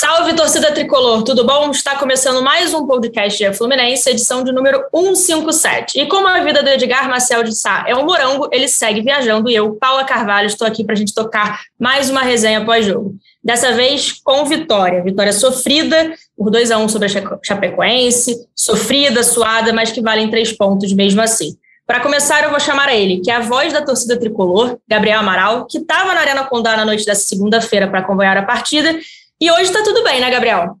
Salve, torcida tricolor, tudo bom? Está começando mais um podcast da Fluminense, edição de número 157. E como a vida do Edgar Marcel de Sá é um morango, ele segue viajando e eu, Paula Carvalho, estou aqui para a gente tocar mais uma resenha pós-jogo. Dessa vez com vitória. Vitória sofrida por 2 a 1 sobre a Chapecoense, sofrida, suada, mas que valem três pontos mesmo assim. Para começar, eu vou chamar a ele, que é a voz da torcida tricolor, Gabriel Amaral, que estava na Arena Condá na noite dessa segunda-feira para acompanhar a partida e hoje tá tudo bem, né, Gabriel?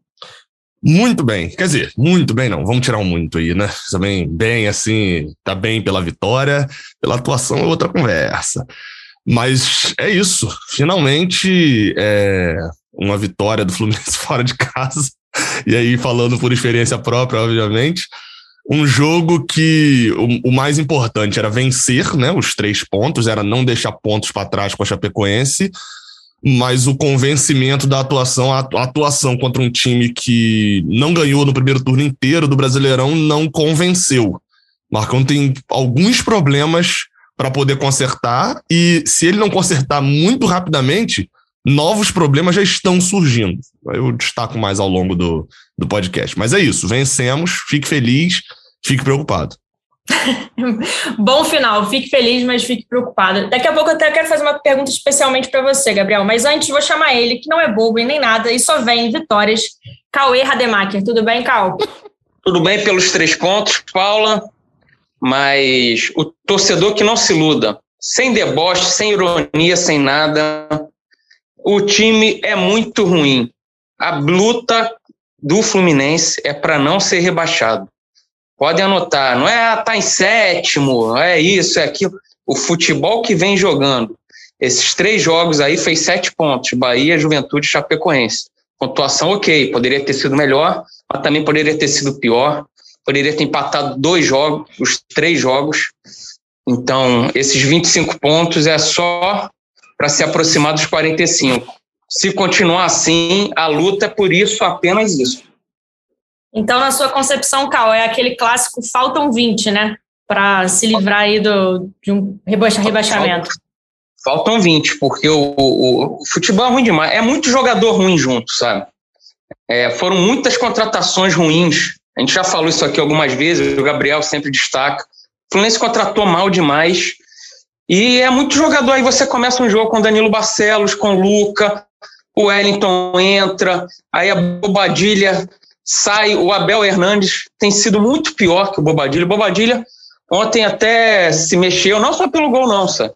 Muito bem, quer dizer, muito bem não, vamos tirar um muito aí, né? Também bem assim, tá bem pela vitória, pela atuação é outra conversa. Mas é isso, finalmente é uma vitória do Fluminense fora de casa, e aí falando por experiência própria, obviamente, um jogo que o, o, mais importante era vencer, né? Os três pontos, era não deixar pontos para trás com a Chapecoense, mas o convencimento da atuação, a atuação contra um time que não ganhou no primeiro turno inteiro do Brasileirão não convenceu. Marcão tem alguns problemas para poder consertar e se ele não consertar muito rapidamente, novos problemas já estão surgindo. Eu destaco mais ao longo do, do podcast. Mas é isso, vencemos, fique feliz, fique preocupado. Bom final, fique feliz, mas fique preocupado. Daqui a pouco eu até quero fazer uma pergunta especialmente para você, Gabriel, mas antes vou chamar ele, que não é bobo e nem nada, e só vem em vitórias, Cauê Rademacher. Tudo bem, Cal? Tudo bem pelos três pontos, Paula, mas o torcedor que não se iluda, sem deboche, sem ironia, sem nada, o time é muito ruim. A luta do Fluminense é para não ser rebaixado. Podem anotar, não é ah, tá em sétimo, é isso, é aquilo. O futebol que vem jogando. Esses três jogos aí fez sete pontos: Bahia, Juventude Chapecoense. Pontuação ok, poderia ter sido melhor, mas também poderia ter sido pior. Poderia ter empatado dois jogos, os três jogos. Então, esses 25 pontos é só para se aproximar dos 45. Se continuar assim, a luta é por isso, apenas isso. Então, na sua concepção, Cal, é aquele clássico faltam 20, né? Para se livrar aí do, de um rebaixamento. Faltam 20, porque o, o, o, futebol é ruim demais. É muito jogador ruim junto, sabe? É, foram muitas contratações ruins. A gente já falou isso aqui algumas vezes, o Gabriel sempre destaca. O Fluminense contratou mal demais. E é muito jogador. Aí você começa um jogo com Danilo Barcelos, com Luca, o Wellington entra, aí a Bobadilha sai o Abel Hernandes, tem sido muito pior que o Bobadilha. O Bobadilha ontem até se mexeu, não só pelo gol, não, sabe?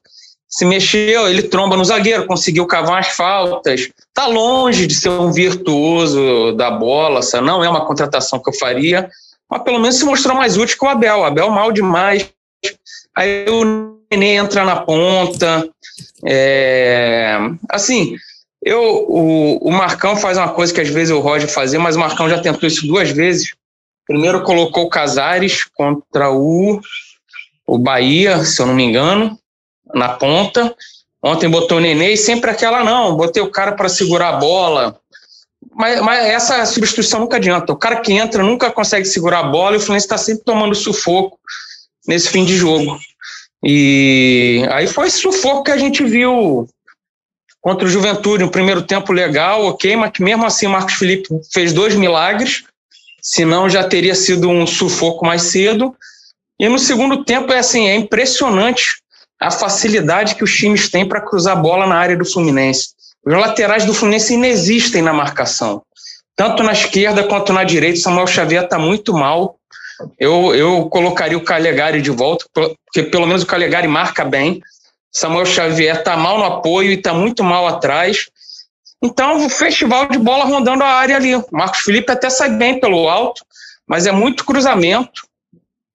Se mexeu, ele tromba no zagueiro, conseguiu cavar as faltas. Tá longe de ser um virtuoso da bola, sabe? não é uma contratação que eu faria, mas pelo menos se mostrou mais útil que o Abel. O Abel mal demais. Aí o Nenê entra na ponta. É... Assim, eu, o, o Marcão faz uma coisa que às vezes o Roger fazia, mas o Marcão já tentou isso duas vezes. Primeiro colocou o Casares contra o, o Bahia, se eu não me engano, na ponta. Ontem botou o Nenê e sempre aquela, não, botei o cara para segurar a bola. Mas, mas, essa substituição nunca adianta. O cara que entra nunca consegue segurar a bola e o Fluminense está sempre tomando sufoco nesse fim de jogo. E aí foi esse sufoco que a gente viu contra o Juventude, um primeiro tempo legal, ok, mas que mesmo assim o Marcos Felipe fez dois milagres, senão já teria sido um sufoco mais cedo. E no segundo tempo é assim, é impressionante a facilidade que os times têm para cruzar a bola na área do Fluminense. Os laterais do Fluminense inexistem na marcação. Tanto na esquerda quanto na direita, Samuel Xavier está muito mal. Eu, eu colocaria o Calegari de volta, porque pelo menos o Calegari marca bem. Samuel Xavier está mal no apoio e está muito mal atrás. Então, o festival de bola rondando a área ali. O Marcos Felipe até sai bem pelo alto, mas é muito cruzamento.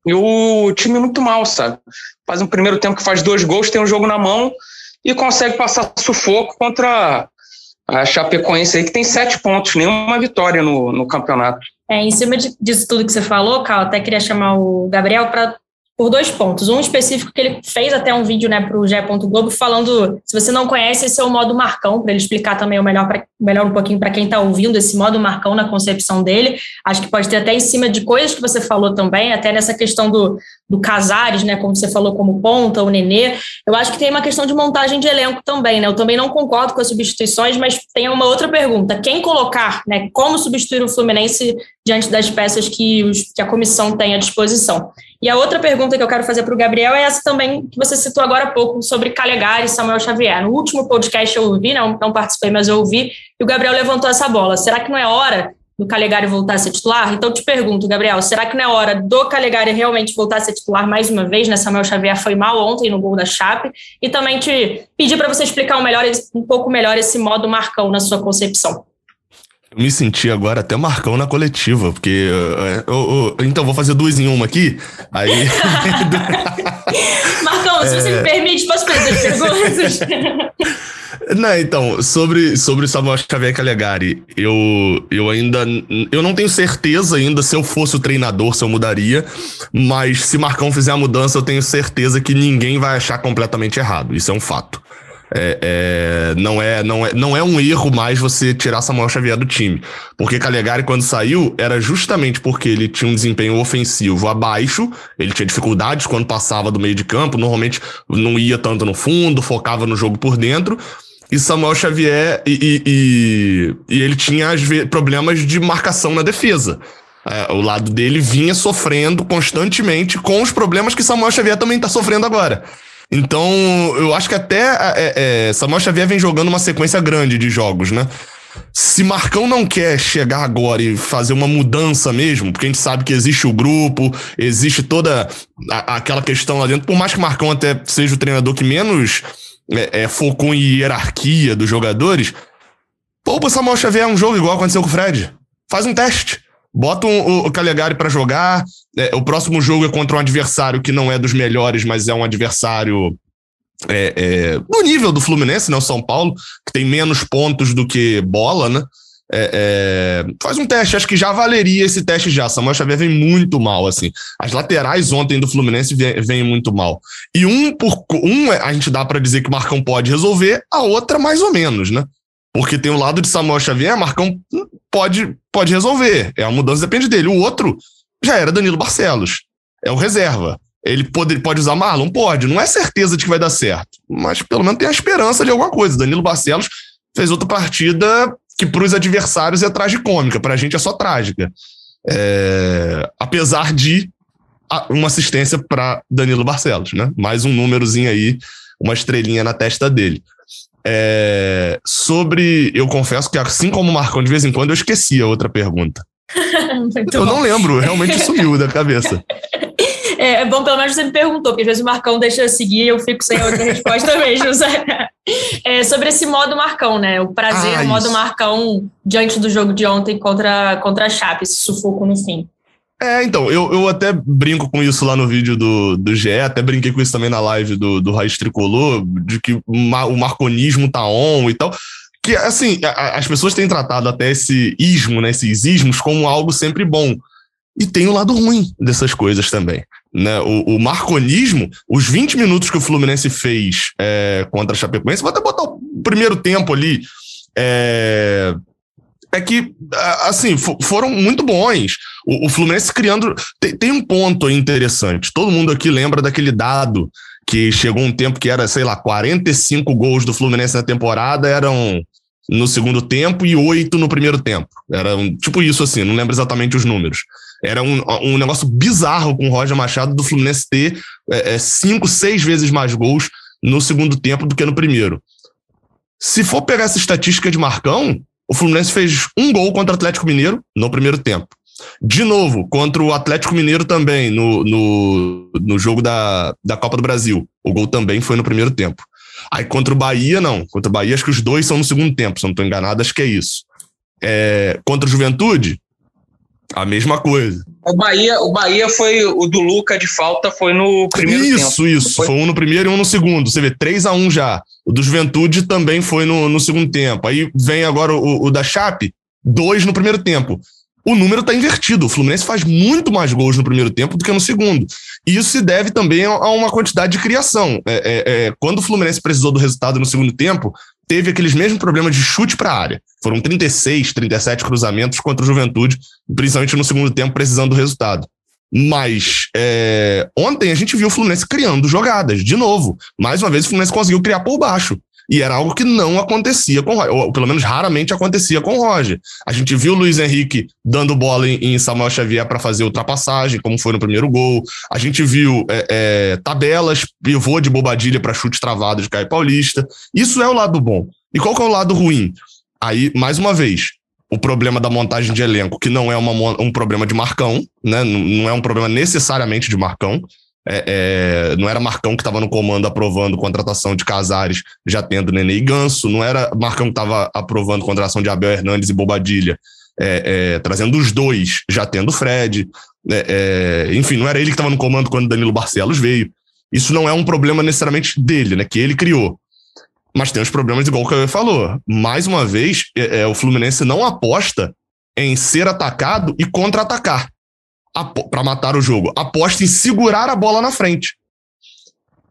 E o time muito mal, sabe? Faz um primeiro tempo que faz dois gols, tem um jogo na mão e consegue passar sufoco contra a Chapecoense aí, que tem sete pontos, nenhuma vitória no, no campeonato. É, em cima de, disso tudo que você falou, Cal, até queria chamar o Gabriel para por dois pontos. Um específico que ele fez até um vídeo né, para o GE. Globo falando, se você não conhece, esse é o modo Marcão, para ele explicar também o melhor, pra, melhor um pouquinho para quem está ouvindo esse modo Marcão na concepção dele. Acho que pode ter até em cima de coisas que você falou também, até nessa questão do, do Casares, né, como você falou, como ponta, o Nenê. Eu acho que tem uma questão de montagem de elenco também, né? Eu também não concordo com as substituições, mas tem uma outra pergunta. Quem colocar, né, como substituir o Fluminense diante das peças que, os, que a comissão tem à disposição? E a outra pergunta que eu quero fazer para o Gabriel é essa também que você citou agora há pouco, sobre Calegari e Samuel Xavier. No último podcast eu ouvi, não, não participei, mas eu ouvi, e o Gabriel levantou essa bola. Será que não é hora do Calegari voltar a ser titular? Então te pergunto, Gabriel, será que não é hora do Calegari realmente voltar a ser titular mais uma vez? Né? Samuel Xavier foi mal ontem no gol da Chape. E também te pedir para você explicar um, melhor, um pouco melhor esse modo Marcão na sua concepção. Eu me senti agora até Marcão na coletiva, porque. Eu, eu, eu, então, vou fazer duas em uma aqui. Aí. Marcão, se você me é. permite, posso fazer perguntas? Não, então, sobre, sobre Samuel Xavier Calegari, eu, eu ainda. Eu não tenho certeza ainda se eu fosse o treinador, se eu mudaria, mas se Marcão fizer a mudança, eu tenho certeza que ninguém vai achar completamente errado. Isso é um fato. É, é, não, é, não, é, não é um erro mais você tirar Samuel Xavier do time. Porque Calegari, quando saiu, era justamente porque ele tinha um desempenho ofensivo abaixo, ele tinha dificuldades quando passava do meio de campo, normalmente não ia tanto no fundo, focava no jogo por dentro. E Samuel Xavier, e, e, e, e ele tinha problemas de marcação na defesa. É, o lado dele vinha sofrendo constantemente com os problemas que Samuel Xavier também está sofrendo agora. Então, eu acho que até é, é, Samuel Xavier vem jogando uma sequência grande de jogos, né? Se Marcão não quer chegar agora e fazer uma mudança mesmo, porque a gente sabe que existe o grupo, existe toda a, aquela questão lá dentro, por mais que Marcão até seja o treinador que menos é, é, focou em hierarquia dos jogadores, poupa Samuel Xavier é um jogo igual aconteceu com o Fred. Faz um teste. Bota um, o Calegari para jogar. É, o próximo jogo é contra um adversário que não é dos melhores, mas é um adversário é, é, do nível do Fluminense, né? O São Paulo, que tem menos pontos do que bola, né? É, é, faz um teste, acho que já valeria esse teste já. Samuel Xavier vem muito mal, assim. As laterais ontem do Fluminense vêm vem muito mal. E um por um a gente dá para dizer que o Marcão pode resolver, a outra mais ou menos, né? Porque tem o lado de Samuel Xavier, Marcão pode, pode resolver. É a mudança depende dele. O outro já era Danilo Barcelos. É o reserva. Ele pode, pode usar Marlon? Pode. Não é certeza de que vai dar certo. Mas pelo menos tem a esperança de alguma coisa. Danilo Barcelos fez outra partida que para os adversários é tragicômica. Para a gente é só trágica. É, apesar de uma assistência para Danilo Barcelos, né? Mais um númerozinho aí, uma estrelinha na testa dele. É, sobre. Eu confesso que, assim como o Marcão, de vez em quando eu esquecia outra pergunta. eu não lembro, realmente sumiu da cabeça. É, é, bom, pelo menos você me perguntou, porque às vezes o Marcão deixa eu seguir e eu fico sem outra resposta mesmo. É, sobre esse modo Marcão, né? O prazer, ah, o modo Marcão diante do jogo de ontem contra, contra a Chape, esse sufoco no fim. É, então, eu, eu até brinco com isso lá no vídeo do, do GE, até brinquei com isso também na live do, do Raiz Tricolor, de que o marconismo tá on e tal. Que, assim, a, as pessoas têm tratado até esse ismo, né, esses ismos, como algo sempre bom. E tem o lado ruim dessas coisas também. Né? O, o marconismo, os 20 minutos que o Fluminense fez é, contra a Chapecoense, vou até botar o primeiro tempo ali. É, é que, assim, foram muito bons. O, o Fluminense criando. Tem, tem, um ponto interessante. Todo mundo aqui lembra daquele dado que chegou um tempo que era, sei lá, 45 gols do Fluminense na temporada eram no segundo tempo e oito no primeiro tempo. Era um, tipo isso, assim, não lembro exatamente os números. Era um, um negócio bizarro com o Roger Machado do Fluminense ter é, é, cinco, seis vezes mais gols no segundo tempo do que no primeiro. Se for pegar essa estatística de Marcão, o Fluminense fez um gol contra o Atlético Mineiro no primeiro tempo. De novo, contra o Atlético Mineiro também, no, no, no jogo da, da Copa do Brasil. O gol também foi no primeiro tempo. Aí contra o Bahia, não. Contra o Bahia, acho que os dois são no segundo tempo, se eu não estou enganado, acho que é isso. É, contra o Juventude, a mesma coisa. O Bahia, o Bahia foi o do Luca de falta foi no primeiro isso, tempo. Isso, isso. Foi? foi? um no primeiro e um no segundo. Você vê 3 a 1 já. O do Juventude também foi no, no segundo tempo. Aí vem agora o, o da Chape, dois no primeiro tempo. O número está invertido. O Fluminense faz muito mais gols no primeiro tempo do que no segundo. E isso se deve também a uma quantidade de criação. É, é, é, quando o Fluminense precisou do resultado no segundo tempo, teve aqueles mesmos problemas de chute para a área. Foram 36, 37 cruzamentos contra o Juventude, principalmente no segundo tempo, precisando do resultado. Mas é, ontem a gente viu o Fluminense criando jogadas, de novo. Mais uma vez, o Fluminense conseguiu criar por baixo. E era algo que não acontecia com o Roger, ou pelo menos raramente acontecia com o Roger. A gente viu o Luiz Henrique dando bola em, Samuel Xavier para fazer ultrapassagem, como foi no primeiro gol. A gente viu é, é, tabelas, pivô de bobadilha para chute travado de Caio Paulista. Isso é o lado bom. E qual que é o lado ruim? Aí, mais uma vez, o problema da montagem de elenco, que não é uma, um problema de Marcão, né? não é um problema necessariamente de Marcão, é, é, não era Marcão que estava no comando aprovando contratação de Casares, já tendo Nenê e Ganso, não era Marcão que estava aprovando contratação de Abel Hernandes e Bobadilha, é, é trazendo os dois, já tendo Fred. É, é, enfim, não era ele que estava no comando quando Danilo Barcelos veio. Isso não é um problema necessariamente dele, né, que ele criou. Mas tem os problemas, igual o que falou. Mais uma vez, o Fluminense não aposta em ser atacado e contra-atacar para matar o jogo. Aposta em segurar a bola na frente.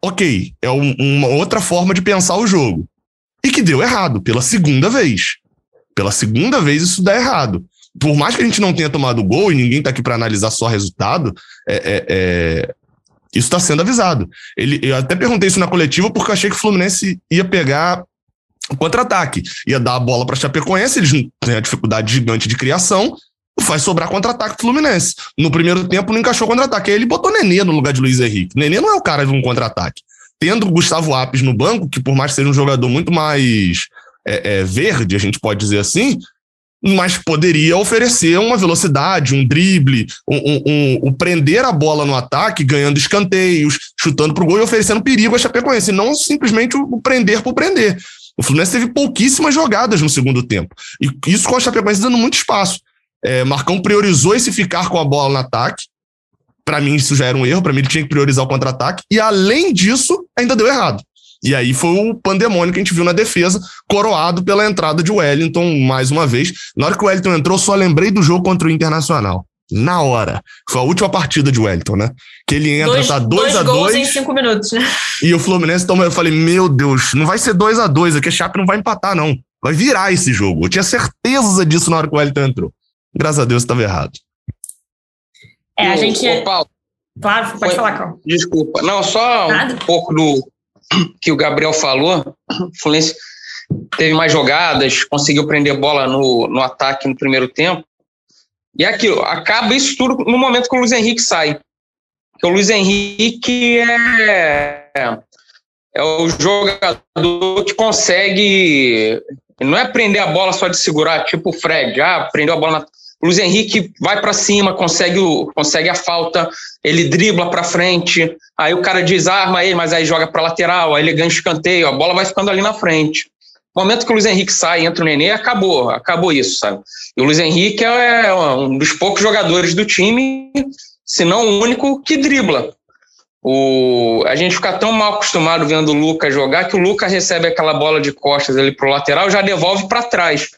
Ok, é um, uma outra forma de pensar o jogo. E que deu errado, pela segunda vez. Pela segunda vez isso dá errado. Por mais que a gente não tenha tomado gol e ninguém está aqui para analisar só resultado, é, é, é, isso está sendo avisado. Ele, eu até perguntei isso na coletiva porque eu achei que o Fluminense ia pegar o contra-ataque, ia dar a bola para Chapecoense, eles têm a dificuldade gigante de criação, faz sobrar contra-ataque Fluminense. No primeiro tempo não encaixou contra-ataque. Aí ele botou Nenê no lugar de Luiz Henrique. Nenê não é o cara de um contra-ataque. Tendo o Gustavo Apes no banco, que por mais que seja um jogador muito mais é, é, verde, a gente pode dizer assim, mas poderia oferecer uma velocidade, um drible, um, um, um, um prender a bola no ataque, ganhando escanteios, chutando para o gol e oferecendo perigo a Chapecoense, não simplesmente o prender por prender. O Fluminense teve pouquíssimas jogadas no segundo tempo. E isso com a Chapecoense dando muito espaço. É, Marcão priorizou esse ficar com a bola no ataque. Para mim, isso já era um erro. Para mim, ele tinha que priorizar o contra-ataque. E, além disso, ainda deu errado. E aí foi o pandemônio que a gente viu na defesa, coroado pela entrada de Wellington mais uma vez. Na hora que o Wellington entrou, só lembrei do jogo contra o Internacional. Na hora. Foi a última partida de Wellington, né? Que ele entra, dois, tá 2 a 2 dois, em cinco minutos, né? E o Fluminense toma. Eu falei, meu Deus, não vai ser 2 a 2 aqui, a Chape não vai empatar, não. Vai virar esse jogo. Eu tinha certeza disso na hora que o Wellington entrou. Graças a Deus estava errado. É, a gente. Ô, Paulo, claro, pode foi, falar, Carl. Desculpa. Não, só Nada. um pouco do que o Gabriel falou. O Fluminense teve mais jogadas, conseguiu prender bola no, no ataque no primeiro tempo. E é aquilo, acaba isso tudo no momento que o Luiz Henrique sai. Porque o Luiz Henrique é, é o jogador que consegue. Não é prender a bola só de segurar, tipo o Fred. Ah, prendeu a bola na o Luiz Henrique vai para cima, consegue, o, consegue a falta, ele dribla para frente, aí o cara desarma ele, mas aí joga para lateral, aí ele ganha escanteio, a bola vai ficando ali na frente. No momento que o Luiz Henrique sai entra o Nenê, acabou, acabou isso, sabe? E o Luiz Henrique é um dos poucos jogadores do time, se não o único, que dribla. O, a gente fica tão mal acostumado vendo o Lucas jogar que o Lucas recebe aquela bola de costas ali pro lateral já devolve para trás.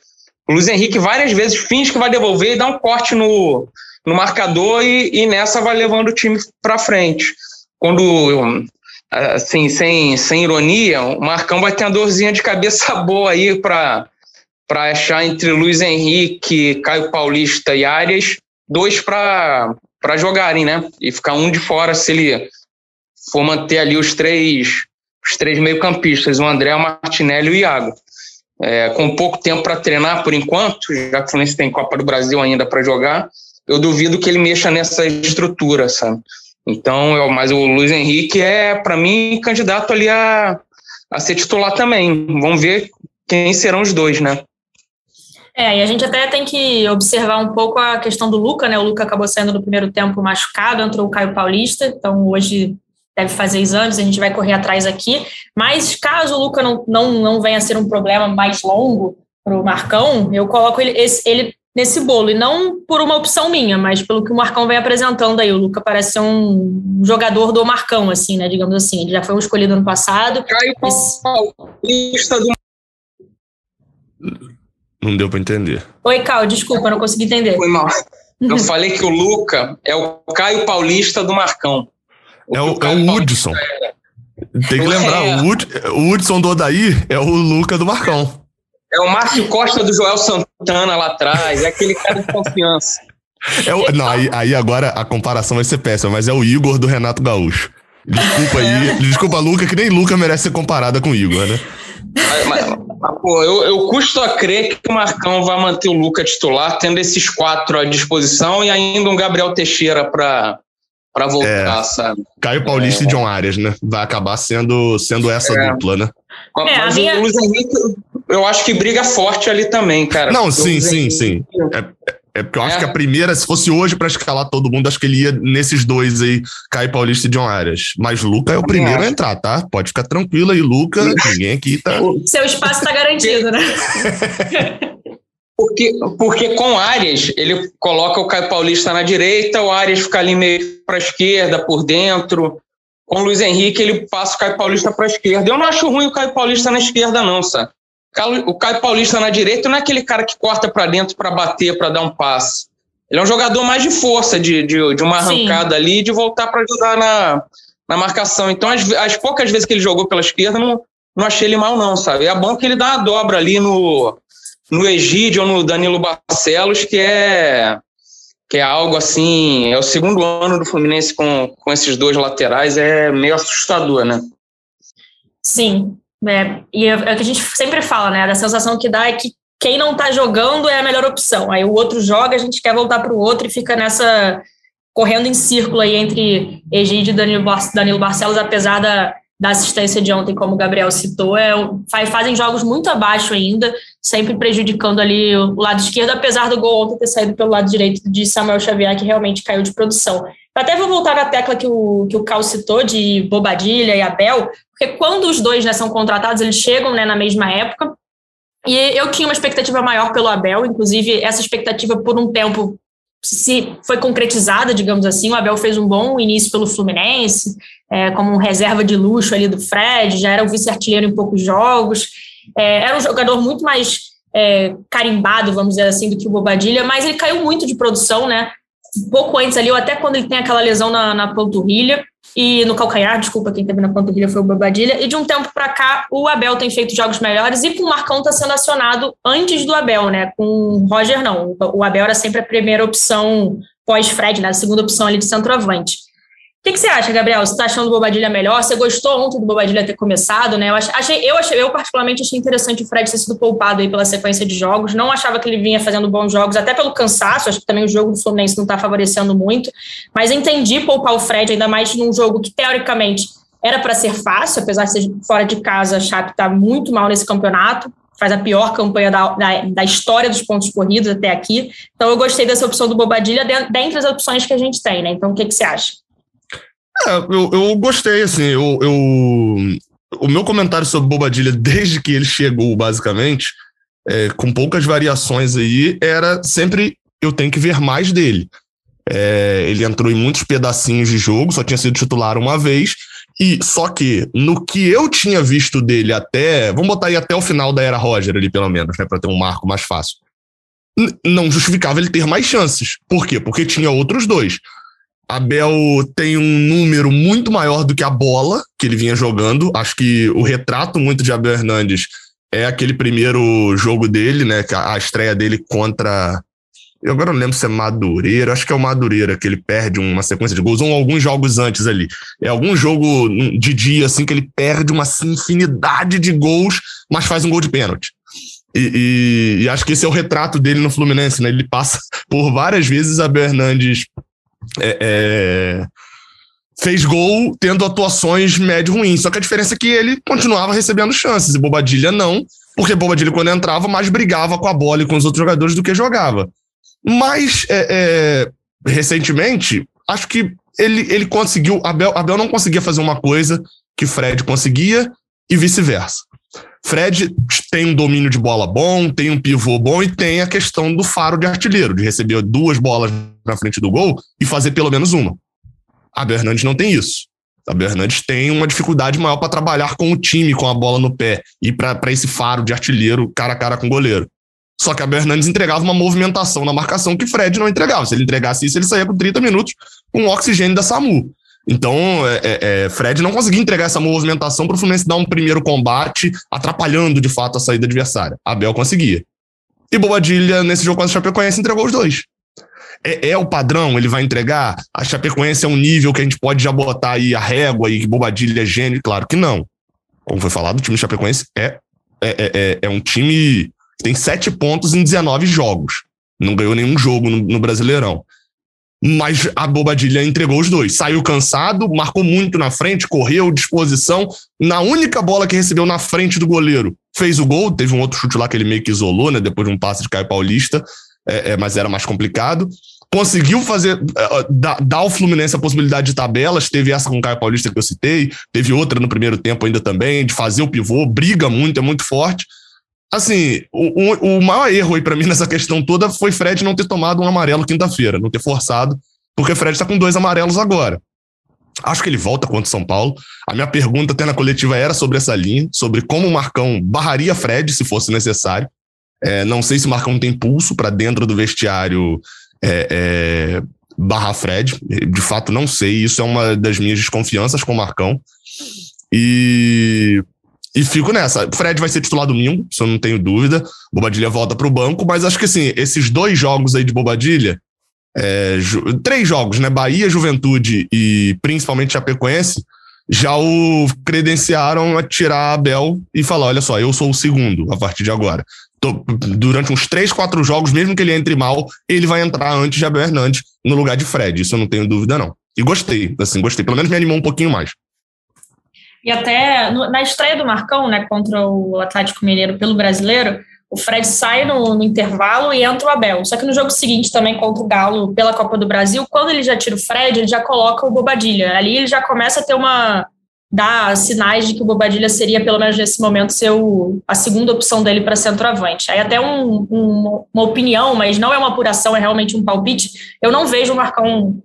O Luiz Henrique várias vezes finge que vai devolver e dá um corte no, no marcador e, e nessa vai levando o time para frente. Quando, assim, sem, sem ironia, o Marcão vai ter uma dorzinha de cabeça boa aí para achar entre Luiz Henrique, Caio Paulista e Arias, dois para jogarem, né? E ficar um de fora se ele for manter ali os três os três meio-campistas, o André, o Martinelli e o Iago é, com pouco tempo para treinar por enquanto, já que o Fluminense tem Copa do Brasil ainda para jogar, eu duvido que ele mexa nessa estrutura, sabe? Então, eu, mas o Luiz Henrique é, para mim, candidato ali a, a ser titular também. Vamos ver quem serão os dois, né? É, e a gente até tem que observar um pouco a questão do Luca, né? O Luca acabou saindo no primeiro tempo machucado, entrou o Caio Paulista, então hoje deve fazer exames, a gente vai correr atrás aqui. Mas caso o Luca não, não, não venha a ser um problema mais longo para o Marcão, eu coloco ele, esse, ele nesse bolo, e não por uma opção minha, mas pelo que o Marcão vem apresentando aí. O Luca parece ser um jogador do Marcão, assim, né? Digamos assim. Ele já foi um escolhido ano passado. Caio Paulista do Não deu para entender. Oi, Cal, desculpa, não consegui entender. Foi mal. Eu falei que o Luca é o Caio Paulista do Marcão. O é o, é o Hudson. Tem que lembrar, é. o, Hudson do Odaí é o Luca do Marcão. É o Márcio Costa do Joel Santana lá atrás, é aquele cara de confiança. É o, não, aí, aí, agora a comparação vai ser péssima, mas é o Igor do Renato Gaúcho. Desculpa aí, desculpa, Luca, que nem Luca merece ser comparada com o Igor, né? Mas, mas, mas, pô, eu, eu custo a crer que o Marcão vai manter o Luca titular, tendo esses quatro à disposição e ainda um Gabriel Teixeira para para voltar, é, sabe? Caio Paulista é. e John Arias, né? Vai acabar sendo, sendo essa é. dupla, né? É, Mas minha... o Luiz Henrique, eu acho que briga forte ali também, cara. Não, sim, sim, sim. É, é porque eu acho é. que a primeira, se fosse hoje para escalar todo mundo, acho que ele ia nesses dois aí, Caio Paulista e John Arias. Mas Luca é o primeiro a entrar, tá? Pode ficar tranquilo aí, Luca. Ninguém aqui tá. Seu espaço tá garantido, né? Porque, porque com Arias, ele coloca o Caio Paulista na direita, o Arias fica ali meio para a esquerda, por dentro. Com o Luiz Henrique, ele passa o Caio Paulista para a esquerda. Eu não acho ruim o Caio Paulista na esquerda, não, sabe? O Caio Paulista na direita não é aquele cara que corta para dentro para bater, para dar um passe. Ele é um jogador mais de força, de, de, de uma arrancada Sim. ali, de voltar para ajudar na, na marcação. Então, as, as poucas vezes que ele jogou pela esquerda, não, não achei ele mal, não, sabe? É bom que ele dá uma dobra ali no, no Egídio ou no Danilo Barcelos, que é que é algo assim, é o segundo ano do Fluminense com, com esses dois laterais, é meio assustador, né? Sim, é, e é, é o que a gente sempre fala, né? A sensação que dá é que quem não tá jogando é a melhor opção. Aí o outro joga, a gente quer voltar para o outro e fica nessa correndo em círculo aí entre Egídio e Danilo, Danilo Barcelos, apesar da, da assistência de ontem, como o Gabriel citou, é, fazem jogos muito abaixo ainda, sempre prejudicando ali o lado esquerdo, apesar do gol ontem ter saído pelo lado direito de Samuel Xavier, que realmente caiu de produção. Até vou voltar na tecla que o, que o Cal citou, de Bobadilha e Abel, porque quando os dois né, são contratados, eles chegam né, na mesma época, e eu tinha uma expectativa maior pelo Abel, inclusive essa expectativa por um tempo se foi concretizada, digamos assim. O Abel fez um bom início pelo Fluminense, é, como um reserva de luxo ali do Fred, já era o vice-artilheiro em poucos jogos, é, era um jogador muito mais é, carimbado, vamos dizer assim, do que o Bobadilha, mas ele caiu muito de produção, né? Pouco antes ali, ou até quando ele tem aquela lesão na, na panturrilha, e no calcanhar, desculpa, quem teve na panturrilha foi o Bobadilha, e de um tempo para cá o Abel tem feito jogos melhores e com o Marcão está sendo acionado antes do Abel, né? Com o Roger não, o Abel era sempre a primeira opção pós-Fred, né? A segunda opção ali de centroavante. Que, que, você acha, Gabriel? Você está achando o Bobadilha melhor? Você gostou ontem do Bobadilha ter começado, né? Eu achei, eu, achei, eu particularmente achei interessante o Fred ter sido poupado aí pela sequência de jogos. Não achava que ele vinha fazendo bons jogos, até pelo cansaço. Acho que também o jogo do Fluminense não está favorecendo muito. Mas entendi poupar o Fred, ainda mais num jogo que, teoricamente, era para ser fácil, apesar de ser fora de casa, a Chape está muito mal nesse campeonato. Faz a pior campanha da, da, da, história dos pontos corridos até aqui. Então, eu gostei dessa opção do Bobadilha, dentre as opções que a gente tem, né? Então, o que, que você acha? É, eu, eu gostei, assim, eu, eu, o meu comentário sobre Bobadilha, desde que ele chegou, basicamente, é, com poucas variações aí, era sempre eu tenho que ver mais dele. É, ele entrou em muitos pedacinhos de jogo, só tinha sido titular uma vez, e só que no que eu tinha visto dele até, vamos botar aí até o final da era Roger ali, pelo menos, né, para ter um marco mais fácil. Não justificava ele ter mais chances. Por quê? Porque tinha outros dois. Abel tem um número muito maior do que a bola que ele vinha jogando. Acho que o retrato muito de Abel Hernandes é aquele primeiro jogo dele, né? A estreia dele contra. Eu agora não lembro se é Madureira, acho que é o Madureira, que ele perde uma sequência de gols, ou alguns jogos antes ali. É algum jogo de dia, assim, que ele perde uma infinidade de gols, mas faz um gol de pênalti. E, e, e, acho que esse é o retrato dele no Fluminense, né? Ele passa por várias vezes Abel Hernandes é, é, fez gol tendo atuações médio ruins. Só que a diferença é que ele continuava recebendo chances e Bobadilha não, porque Bobadilha, quando entrava, mais brigava com a bola e com os outros jogadores do que jogava. Mas, é, é, recentemente, acho que ele, ele conseguiu. Abel, Abel não conseguia fazer uma coisa que Fred conseguia e vice-versa. Fred tem um domínio de bola bom, tem um pivô bom e tem a questão do faro de artilheiro, de receber duas bolas na frente do gol e fazer pelo menos uma. A Bernandes não tem isso. A Bernandes tem uma dificuldade maior para trabalhar com o time, com a bola no pé, e para esse faro de artilheiro cara a cara com o goleiro. Só que Abel Hernandes entregava uma movimentação na marcação que Fred não entregava. Se ele entregasse isso, ele saía com 30 minutos com oxigênio da SAMU. Então, é, é, é, Fred não conseguia entregar essa movimentação para o Fluminense dar um primeiro combate, atrapalhando de fato a saída adversária. Abel conseguia. E Bobadilha, nesse jogo contra a Chapecoense, entregou os dois. É, é, o padrão, ele vai entregar? A Chapecoense é um nível que a gente pode já botar aí a régua e que Bobadilha é gênio? Claro que não. Como foi falado, o time Chapecoense é, é, é, é, é um time que tem sete pontos em 19 jogos. Não ganhou nenhum jogo no, no Brasileirão. Mas a Bobadilha entregou os dois. Saiu cansado, marcou muito na frente, correu, disposição. Na única bola que recebeu na frente do goleiro, fez o gol. Teve um outro chute lá que ele meio que isolou, né? Depois de um passe de Caio Paulista, é, é, mas era mais complicado. Conseguiu fazer, é, dar, ao Fluminense a possibilidade de tabelas. Teve essa com o Caio Paulista que eu citei, teve outra no primeiro tempo ainda também, de fazer o pivô, briga muito, é muito forte. Assim, o, o, o maior erro aí para mim nessa questão toda foi Fred não ter tomado um amarelo quinta-feira, não ter forçado, porque Fred está com dois amarelos agora. Acho que ele volta contra o São Paulo. A minha pergunta até na coletiva era sobre essa linha, sobre como o Marcão barraria Fred se fosse necessário. É, não sei se o Marcão tem pulso para dentro do vestiário é, é, barrar Fred. De fato, não sei. Isso é uma das minhas desconfianças com o Marcão. E e fico nessa. Fred vai ser titular domingo, isso eu não tenho dúvida. Bobadilha volta para o banco, mas acho que assim, esses dois jogos aí de Bobadilha, é, três jogos, né? Bahia, Juventude e principalmente Chapecoense, já o credenciaram a tirar Abel e falar: olha só, eu sou o segundo a partir de agora. Tô, durante uns três, quatro jogos, mesmo que ele entre mal, ele vai entrar antes de Abel Hernandes no lugar de Fred. Isso eu não tenho dúvida, não. E gostei, assim, gostei. Pelo menos me animou um pouquinho mais. E até no, na estreia do Marcão, né, contra o Atlético Mineiro pelo Brasileiro, o Fred sai no, no, intervalo e entra o Abel. Só que no jogo seguinte, também contra o Galo pela Copa do Brasil, quando ele já tira o Fred, ele já coloca o Bobadilha. Ali ele já começa a ter uma. dar sinais de que o Bobadilha seria, pelo menos nesse momento, ser o, a segunda opção dele para centroavante. Aí até um, um, uma opinião, mas não é uma apuração, é realmente um palpite. Eu não vejo o Marcão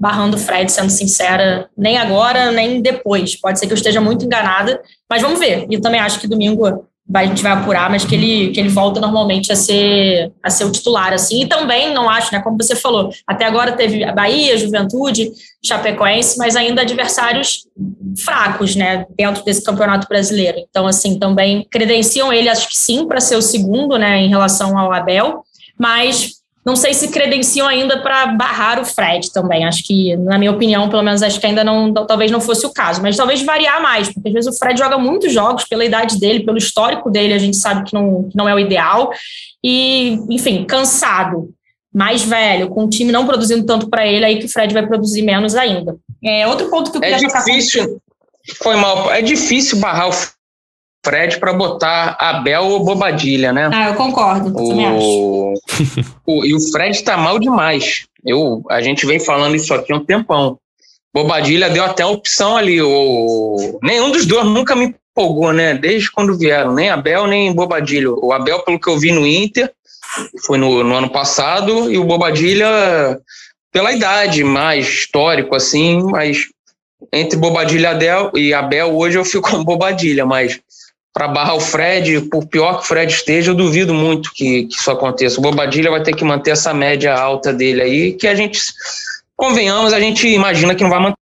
barrando o Fred, sendo sincera, nem agora, nem depois. Pode ser que eu esteja muito enganada, mas vamos ver. E também acho que domingo vai, a gente vai apurar, mas que ele, que ele volta normalmente a ser, a ser o titular, assim. E também, não acho, né, como você falou, até agora teve a Bahia, Juventude, Chapecoense, mas ainda adversários fracos, né, dentro desse campeonato brasileiro. Então, assim, também credenciam ele, acho que sim, para ser o segundo, né, em relação ao Abel, mas não sei se credenciam ainda para barrar o Fred também. Acho que, na minha opinião, pelo menos acho que ainda não, talvez não fosse o caso, mas talvez variar mais, porque às vezes o Fred joga muitos jogos pela idade dele, pelo histórico dele, a gente sabe que não, que não é o ideal. E, enfim, cansado, mais velho, com o time não produzindo tanto para ele, aí que o Fred vai produzir menos ainda. É, outro ponto que eu é queria é difícil, Foi mal, é difícil barrar o Fred para botar Abel ou Bobadilha, né? Ah, eu concordo. O... o... e o Fred está mal demais. Eu, a gente vem falando isso aqui há um tempão. Bobadilha deu até a opção ali. O... Nenhum dos dois nunca me empolgou, né? Desde quando vieram, nem Abel nem Bobadilha. O Abel, pelo que eu vi no Inter, foi no, no ano passado, e o Bobadilha pela idade, mais histórico, assim, mas entre Bobadilha e Abel, hoje eu fico com Bobadilha, mas para barrar o Fred, por pior que o Fred esteja, eu duvido muito que, que isso aconteça. O Bobadilha vai ter que manter essa média alta dele aí, que a gente, convenhamos, a gente imagina que não vai manter.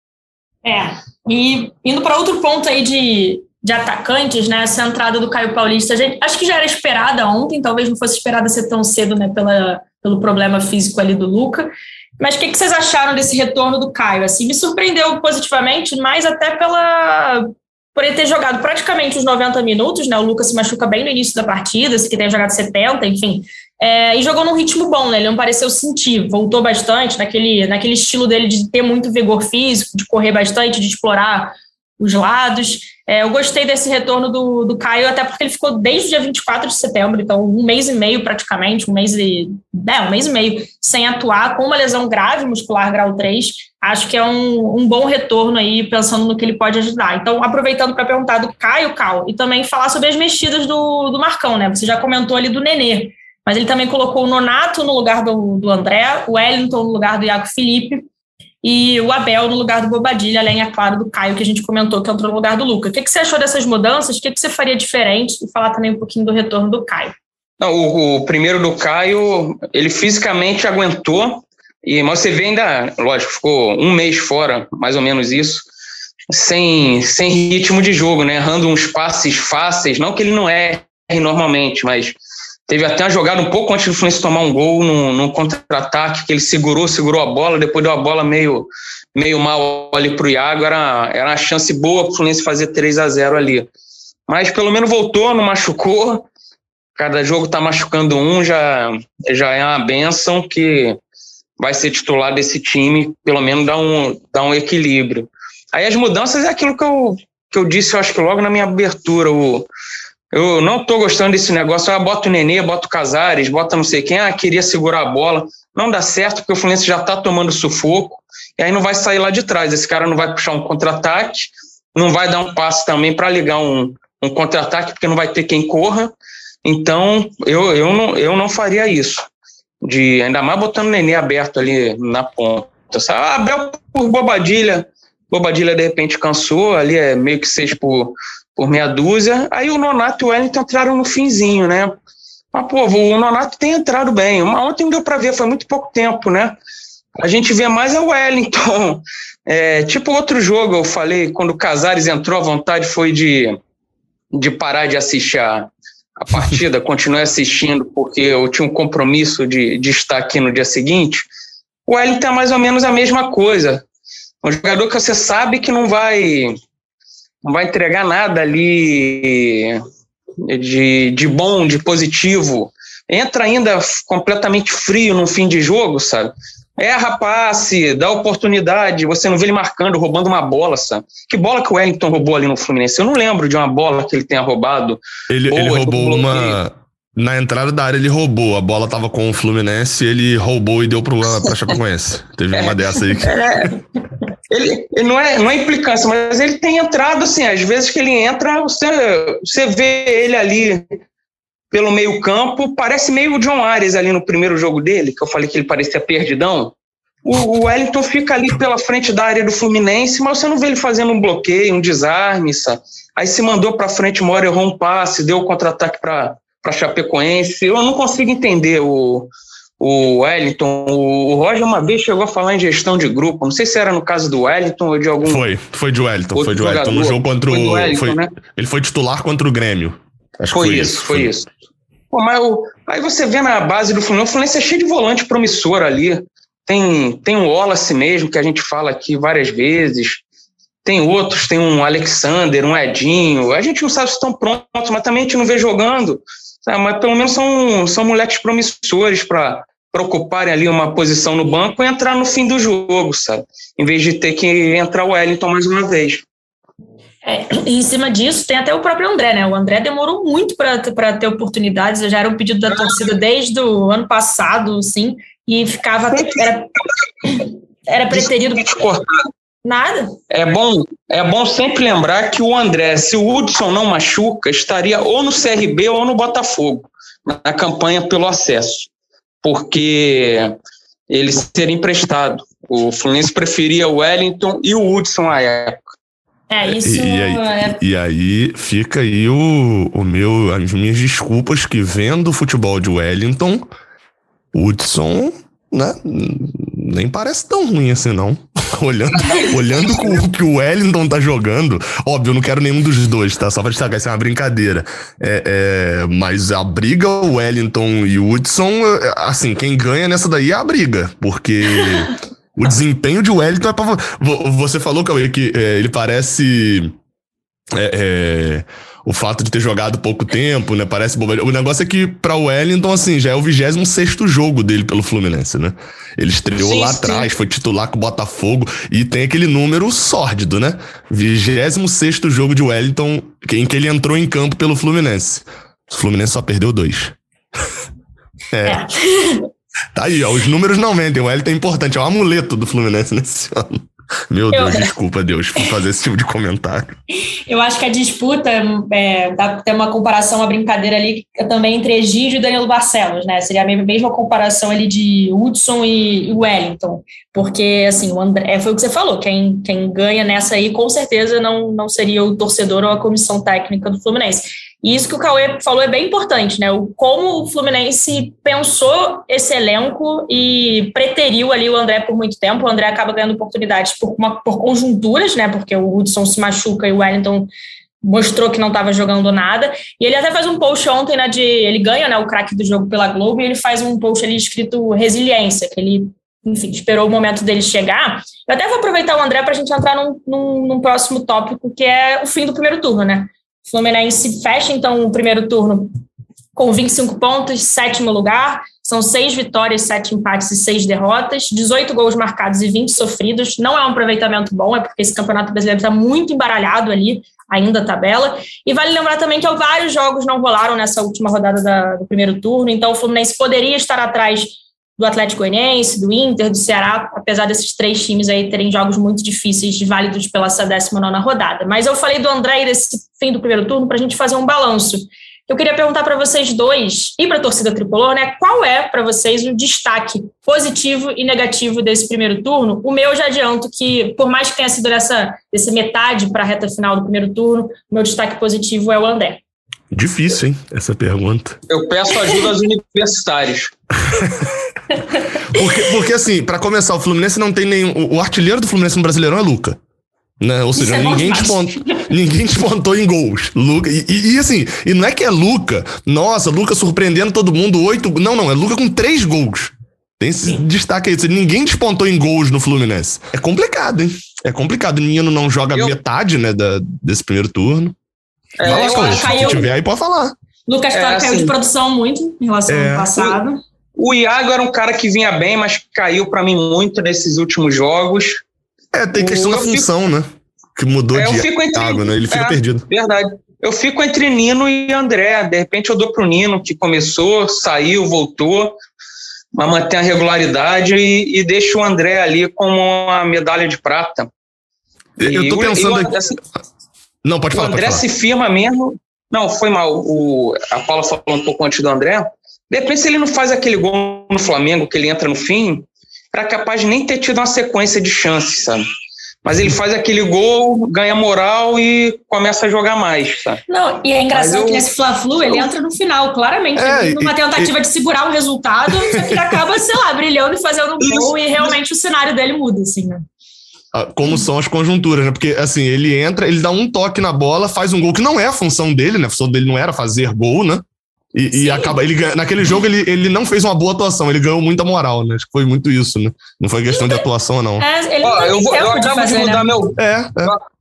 É, e indo para outro ponto aí de, de atacantes, né, essa entrada do Caio Paulista, gente, acho que já era esperada ontem, talvez não fosse esperada ser tão cedo, né, pela, pelo problema físico ali do Luca, mas o que, que, vocês acharam desse retorno do Caio? Assim, me surpreendeu positivamente, mas até pela, por ele ter jogado praticamente os 90 minutos, né? O Lucas se machuca bem no início da partida, se que tenha jogado 70, enfim. É, e jogou num ritmo bom, né? Ele não pareceu sentir, voltou bastante naquele, naquele estilo dele de ter muito vigor físico, de correr bastante, de explorar os lados. É, eu gostei desse retorno do, do Caio, até porque ele ficou desde o dia 24 de setembro, então um mês e meio praticamente, um mês e. É, um mês e meio sem atuar, com uma lesão grave muscular grau 3. Acho que é um, um bom retorno aí, pensando no que ele pode ajudar. Então, aproveitando para perguntar do Caio, Cal, e também falar sobre as mexidas do, do Marcão, né? Você já comentou ali do Nenê, mas ele também colocou o Nonato no lugar do, do André, o Wellington no lugar do Iago Felipe e o Abel no lugar do Bobadilha, além, é claro, do Caio, que a gente comentou, que entrou no lugar do Luca. O que, que você achou dessas mudanças? O que, que você faria diferente? E falar também um pouquinho do retorno do Caio. Não, o, o, primeiro do Caio, ele fisicamente aguentou, e, mas você vê ainda, lógico, ficou um mês fora, mais ou menos isso, sem, sem ritmo de jogo, né? Errando uns passes fáceis, não que ele não erre normalmente, mas teve até uma jogada um pouco antes do Fluminense tomar um gol num, contra-ataque, que ele segurou, segurou a bola, depois deu a bola meio, meio mal ali para o Iago, era, era uma chance boa para o Fluminense fazer 3 a 0 ali. Mas pelo menos voltou, não machucou. Cada jogo está machucando um, já, já é uma benção que vai ser titular desse time, pelo menos dá um, dá um equilíbrio. Aí as mudanças é aquilo que eu, que eu disse, eu acho que logo na minha abertura. O, eu não estou gostando desse negócio. Ah, bota o Nenê, bota o Casares, bota não sei quem. Ah, queria segurar a bola. Não dá certo, porque o Fluminense já está tomando sufoco. E aí não vai sair lá de trás. Esse cara não vai puxar um contra-ataque, não vai dar um passe também para ligar um, um contra-ataque, porque não vai ter quem corra. Então, eu, eu, não, eu não faria isso. De, ainda mais botando o Nenê aberto ali na ponta. Sabe? Ah, Abel por bobadilha Bobadilha de repente cansou, ali é meio que seis por, por meia dúzia. Aí o Nonato e o Wellington entraram no finzinho, né? Mas, pô, o Nonato tem entrado bem. Ontem não deu para ver, foi muito pouco tempo, né? A gente vê mais é o Wellington. É, tipo outro jogo, eu falei, quando o Casares entrou, a vontade foi de, de parar de assistir a, a partida, continuar assistindo, porque eu tinha um compromisso de, de estar aqui no dia seguinte. O Wellington é mais ou menos a mesma coisa. Um jogador que você sabe que não vai não vai entregar nada ali de, de bom, de positivo. Entra ainda completamente frio no fim de jogo, sabe? Erra passe, dá oportunidade, você não vê ele marcando, roubando uma bola, sabe? Que bola que o Wellington roubou ali no Fluminense? Eu não lembro de uma bola que ele tenha roubado. Ele, Boa, ele roubou uma. Na entrada da área ele roubou, a bola tava com o Fluminense, ele roubou e deu pro, pra Chapecoense. Teve uma dessa aí. Que... É, ele, ele, não, é, não é implicância, mas ele tem entrado assim, às vezes que ele entra, você, você vê ele ali pelo meio campo, parece meio o John Ares ali no primeiro jogo dele, que eu falei que ele parecia perdidão. O, o Wellington fica ali pela frente da área do Fluminense, mas você não vê ele fazendo um bloqueio, um desarme, sabe? Aí se mandou para frente, uma errou um passe, deu o contra-ataque para Chapecoense. Eu não consigo entender o, o Wellington. O Roger uma vez chegou a falar em gestão de grupo. Não sei se era no caso do Wellington ou de algum. Foi, foi de Wellington. Foi de Wellington. No jogo contra o. Foi Wellington, foi, né? Ele foi titular contra o Grêmio. Acho foi, foi isso, foi, foi isso. Pô, mas o, aí você vê na base do Fluminense, o Fluminense é cheio de volante promissor ali. Tem, tem um Wallace mesmo, que a gente fala aqui várias vezes. Tem outros, tem um Alexander, um Edinho. A gente não sabe se estão prontos, mas também a gente não vê jogando. Sabe? Mas pelo menos são, são moleques promissores para ocuparem ali uma posição no banco e entrar no fim do jogo, sabe? Em vez de ter que entrar o Wellington mais uma vez. É, em cima disso, tem até o próprio André, né? O André demorou muito para ter oportunidades, já era um pedido da torcida desde o ano passado, sim, e ficava. Era, era preterido. Nada. É bom, é bom sempre lembrar que o André, se o Hudson não machuca, estaria ou no CRB ou no Botafogo, na campanha pelo acesso, porque ele seria emprestado. O Fluminense preferia o Wellington e o Hudson à época. É, isso e, aí, é... e aí fica aí o, o meu, as minhas desculpas que vendo o futebol de Wellington, Hudson né, nem parece tão ruim assim, não. olhando olhando com o que o Wellington tá jogando, óbvio, eu não quero nenhum dos dois, tá? Só pra destacar, isso é uma brincadeira. É, é, mas a briga, o Wellington e o Hudson, é, assim, quem ganha nessa daí é a briga, porque. O desempenho de Wellington é pra. Você falou, Cauê, que é, ele parece. É, é, o fato de ter jogado pouco tempo, né? Parece bobeira. O negócio é que, para o Wellington, assim, já é o 26 jogo dele pelo Fluminense, né? Ele estreou sim, lá atrás, foi titular com o Botafogo e tem aquele número sórdido, né? 26 jogo de Wellington em que ele entrou em campo pelo Fluminense. O Fluminense só perdeu dois. é. é. Tá aí, ó, os números não mentem. O Wellington é importante, é o amuleto do Fluminense nesse ano. Meu Deus, eu... desculpa, Deus, por fazer esse tipo de comentário. Eu acho que a disputa, é, dá ter uma comparação, uma brincadeira ali também entre Egídio e Danilo Barcelos, né? Seria a mesma comparação ali de Hudson e Wellington, porque, assim, o André, é, foi o que você falou, quem, quem ganha nessa aí, com certeza, não, não seria o torcedor ou a comissão técnica do Fluminense. E isso que o Cauê falou é bem importante, né? O, como o Fluminense pensou esse elenco e preteriu ali o André por muito tempo. O André acaba ganhando oportunidades por, uma, por conjunturas, né? Porque o Hudson se machuca e o Wellington mostrou que não estava jogando nada. E ele até faz um post ontem, né? De, ele ganha né, o craque do jogo pela Globo e ele faz um post ali escrito resiliência, que ele enfim, esperou o momento dele chegar. Eu até vou aproveitar o André para a gente entrar num, num, num, próximo tópico, que é o fim do primeiro turno, né? Fluminense fecha, então, o primeiro turno com 25 pontos, sétimo lugar. São seis vitórias, sete empates e seis derrotas, 18 gols marcados e 20 sofridos. Não é um aproveitamento bom, é porque esse campeonato brasileiro está muito embaralhado ali, ainda a tabela. E vale lembrar também que vários jogos não rolaram nessa última rodada da, do primeiro turno, então o Fluminense poderia estar atrás do Atlético Goianiense, do Inter, do Ceará, apesar desses três times aí terem jogos muito difíceis, válidos pela essa 19 rodada. Mas eu falei do André e desse fim do primeiro turno para a gente fazer um balanço. Eu queria perguntar para vocês dois e para a torcida tricolor, né? Qual é para vocês o destaque positivo e negativo desse primeiro turno? O meu já adianto que, por mais que tenha sido dessa, dessa metade para a reta final do primeiro turno, o meu destaque positivo é o André. Difícil, hein, essa pergunta. Eu peço ajuda aos universitários. porque, porque, assim, para começar, o Fluminense não tem nenhum. O artilheiro do Fluminense no Brasileirão é Luca. Né? Ou seja, é ninguém, despontou, ninguém despontou em gols. Luca, e, e, e, assim, e não é que é Luca, nossa, Luca surpreendendo todo mundo, oito. Não, não, é Luca com três gols. Tem esse Sim. destaque aí. Ninguém despontou em gols no Fluminense. É complicado, hein? É complicado. O Nino não joga eu... metade, né, da, desse primeiro turno. É, Vai lá, se caiu... tiver aí, pode falar. Lucas Claro é, caiu assim, de produção muito em relação é. ao passado. O, o Iago era um cara que vinha bem, mas caiu para mim muito nesses últimos jogos. É, tem questão o, da função, fico, né? Que mudou é, de Iago, né? Ele fica é, perdido. Verdade. Eu fico entre Nino e André. De repente eu dou pro Nino, que começou, saiu, voltou, mas mantém a regularidade e, e deixo o André ali como uma medalha de prata. Eu tô pensando. aqui... assim, não, pode falar. O André se firma mesmo. Não, foi mal. O, a Paula falou um pouco antes do André. De repente, se ele não faz aquele gol no Flamengo, que ele entra no fim, era capaz de nem ter tido uma sequência de chances, sabe? Mas ele faz aquele gol, ganha moral e começa a jogar mais, sabe? Não, e é engraçado eu, que nesse Fla-Flu ele entra no final, claramente, é, numa tentativa e, de segurar o resultado, só que ele acaba, sei lá, brilhando e fazendo um gol e realmente o cenário dele muda, assim, né? como são as conjunturas, né? Porque, assim, ele entra, ele dá um toque na bola, faz um gol que não é a função dele, né? A função dele não era fazer gol, né? E, e acaba, ele naquele jogo ele, ele não fez uma boa atuação, ele ganhou muita moral, né? Acho que foi muito isso, né? Não foi questão de atuação, não. É, ele Ó, eu, vou, eu acabo de, fazer, de mudar né? meu. É, é.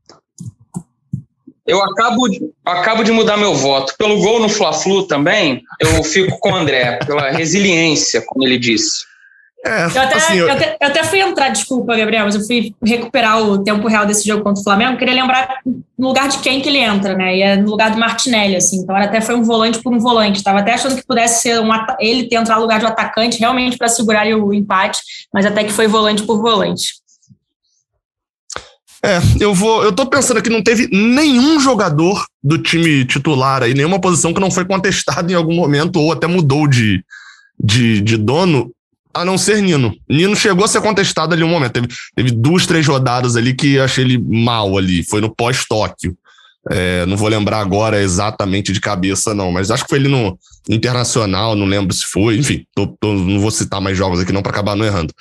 Eu acabo de, acabo de mudar meu voto. Pelo gol no Fla-Flu também, eu fico com o André, pela resiliência, como ele disse. É, eu, até, assim, eu... eu, até, eu, até, fui entrar, desculpa, Gabriel, mas eu fui recuperar o tempo real desse jogo contra o Flamengo. Queria lembrar no lugar de quem que ele entra, né? E é no lugar do Martinelli, assim. Então, até foi um volante por um volante. Estava até achando que pudesse ser um, ele ter entrado no lugar de um atacante, realmente para segurar o empate, mas até que foi volante por volante. É, eu vou. Eu tô pensando que não teve nenhum jogador do time titular aí, nenhuma posição que não foi contestado em algum momento ou até mudou de, de, de dono a não ser Nino. Nino chegou a ser contestado ali um momento. Teve, teve duas, três rodadas ali que achei ele mal ali. Foi no pós-Tóquio. É, não vou lembrar agora exatamente de cabeça, não, mas acho que foi ali no Internacional, não lembro se foi. Enfim, tô, tô, não vou citar mais jogos aqui não para acabar não errando.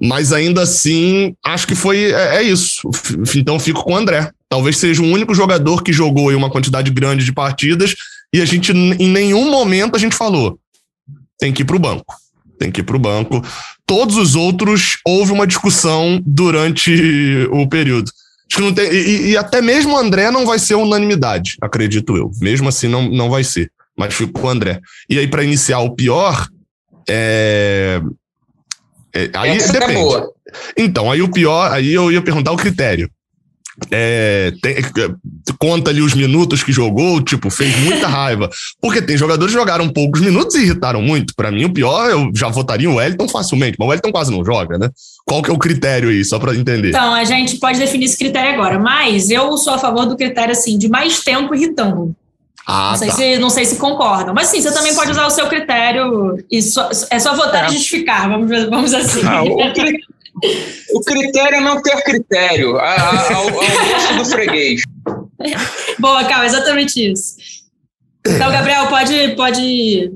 Mas ainda assim, acho que foi é, é, isso. Então fico com o André. Talvez seja o único jogador que jogou aí uma quantidade grande de partidas e a gente em nenhum momento a gente falou tem que ir para o banco tem que ir para o banco. Todos os outros, houve uma discussão durante o período. Acho que não tem, e, e, até mesmo o André não vai ser unanimidade, acredito eu. Mesmo assim, não, não vai ser. Mas fico com o André. E aí, para iniciar o pior, é. é aí Essa é depende. É então, aí o pior, aí eu ia perguntar o critério. É, tem, conta ali os minutos que jogou, tipo, fez muita raiva. Porque tem jogadores que jogaram poucos minutos e irritaram muito. Para mim, o pior, eu já votaria o Wellington facilmente, mas o Wellington quase não joga, né? Qual que é o critério aí, só para entender? Então, a gente pode definir esse critério agora, mas eu sou a favor do critério, assim, de mais tempo irritando. Ah, não, sei tá. se, não sei se concordam. Mas sim, você também pode usar o seu critério. E só, é só votar é. e justificar, vamos, vamos assim. Ah, o, O critério é não ter critério, ao, ao, ao gosto do freguês. Boa, Cal, exatamente isso. Então, Gabriel, pode, pode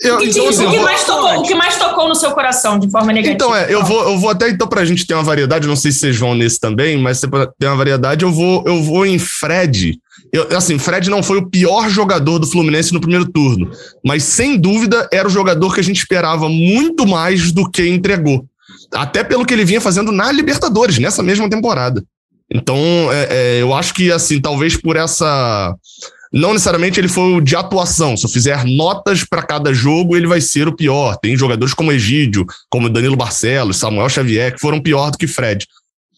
eu, o, que, então, assim, o, que vou... tocou, o, que mais tocou, no seu coração de forma negativa? Então, é, eu vou, eu vou até então pra gente ter uma variedade, não sei se vocês vão nesse também, mas se ter uma variedade, eu vou, eu vou em Fred. Eu, assim, Fred não foi o pior jogador do Fluminense no primeiro turno, mas sem dúvida era o jogador que a gente esperava muito mais do que entregou. Até pelo que ele vinha fazendo na Libertadores, nessa mesma temporada. Então, é, é, eu acho que, assim, talvez por essa não necessariamente ele foi o de atuação. Se eu fizer notas para cada jogo, ele vai ser o pior. Tem jogadores como Egídio, como Danilo Barcelos, Samuel Xavier, que foram pior do que Fred.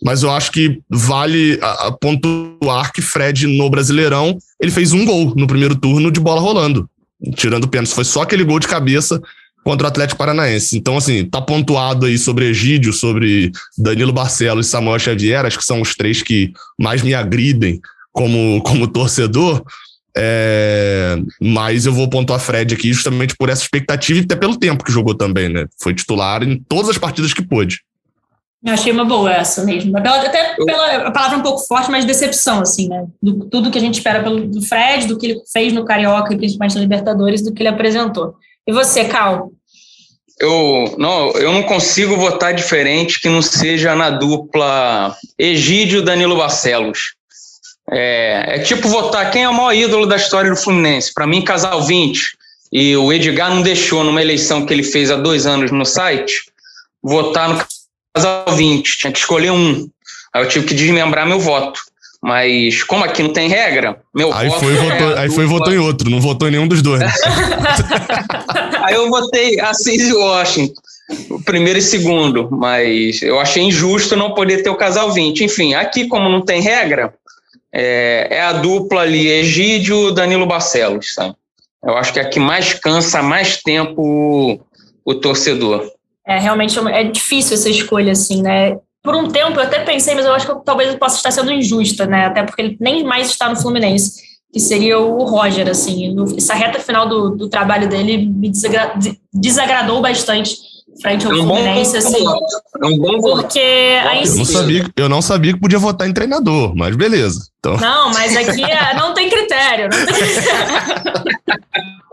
Mas eu acho que vale pontuar que Fred, no Brasileirão, ele fez um gol no primeiro turno de bola rolando, tirando pênalti. Foi só aquele gol de cabeça contra o Atlético Paranaense. Então, assim, tá pontuado aí sobre Egídio, sobre Danilo Barcelos e Samuel Xavier, acho que são os três que mais me agridem como, como torcedor. É, mas eu vou pontuar Fred aqui justamente por essa expectativa e até pelo tempo que jogou também, né? Foi titular em todas as partidas que pôde. Eu achei uma boa essa mesmo. Até pela palavra um pouco forte, mas decepção, assim, né? Do, tudo que a gente espera pelo, do Fred, do que ele fez no Carioca e principalmente na Libertadores, do que ele apresentou. E você, Cal? Eu não, eu não consigo votar diferente que não seja na dupla Egídio Danilo Barcelos. É, é tipo votar quem é o maior ídolo da história do Fluminense. Para mim, Casal 20. E o Edgar não deixou, numa eleição que ele fez há dois anos no site, votar no Casal 20. Tinha que escolher um. Aí eu tive que desmembrar meu voto. Mas como aqui não tem regra, meu aí voto. Foi, é votou, aí foi e votou em outro, não votou em nenhum dos dois. Né? aí eu votei Assis e Washington, primeiro e segundo, mas eu achei injusto não poder ter o casal 20. Enfim, aqui, como não tem regra, é, é a dupla ali, Egídio Danilo Barcelos, sabe? Eu acho que é a que mais cansa mais tempo o, o torcedor. É, realmente é difícil essa escolha, assim, né? Por um tempo eu até pensei, mas eu acho que eu, talvez eu possa estar sendo injusta, né? Até porque ele nem mais está no Fluminense, que seria o Roger, assim. Essa reta final do, do trabalho dele me desagra desagradou bastante frente ao é um Fluminense, assim. É um bom porque a eu não, sabia, eu não sabia que podia votar em treinador, mas beleza. Então. Não, mas aqui é, não tem critério. Não tem critério.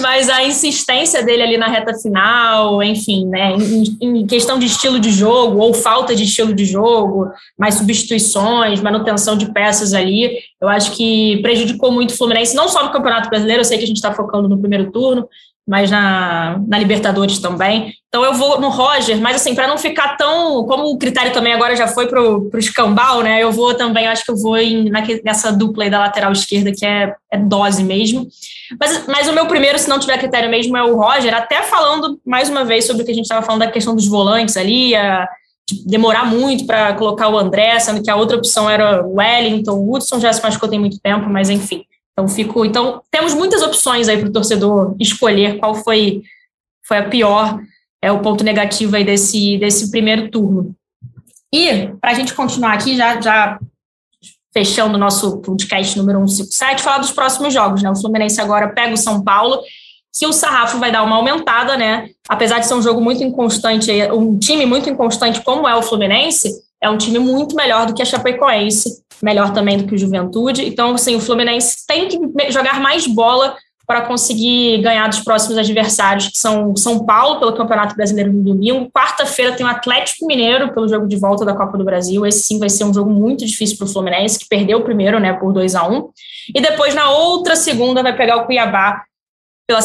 Mas a insistência dele ali na reta final, enfim, né, em, em, questão de estilo de jogo ou falta de estilo de jogo, mais substituições, manutenção de peças ali, eu acho que prejudicou muito o Fluminense, não só no Campeonato Brasileiro, eu sei que a gente está focando no primeiro turno, mas na, na Libertadores também. Então eu vou no Roger, mas assim, para não ficar tão. Como o critério também agora já foi para o escambau, né? Eu vou também, acho que eu vou em, nessa dupla aí da lateral esquerda, que é, é dose mesmo. Mas, mas o meu primeiro, se não tiver critério mesmo, é o Roger, até falando mais uma vez sobre o que a gente estava falando da questão dos volantes ali, a, de demorar muito para colocar o André, sendo que a outra opção era o Wellington, o Hudson já se machucou tem muito tempo, mas enfim. Então, fico, então temos muitas opções aí para o torcedor escolher qual foi, foi a pior, é o ponto negativo aí desse, desse primeiro turno. E, para a gente continuar aqui, já, já fechando o nosso podcast número 157, falar dos próximos jogos, né? O Fluminense agora pega o São Paulo, que o sarrafo vai dar uma aumentada, né? Apesar de ser um jogo muito inconstante, um time muito inconstante como é o Fluminense, é um time muito melhor do que a Chapecoense, melhor também do que o Juventude. Então, assim, o Fluminense tem que jogar mais bola para conseguir ganhar dos próximos adversários, que são São Paulo, pelo Campeonato Brasileiro no domingo. Quarta-feira tem o Atlético Mineiro, pelo jogo de volta da Copa do Brasil. Esse sim vai ser um jogo muito difícil para o Fluminense, que perdeu o primeiro, né, por 2 a 1 um. E depois, na outra segunda, vai pegar o Cuiabá pela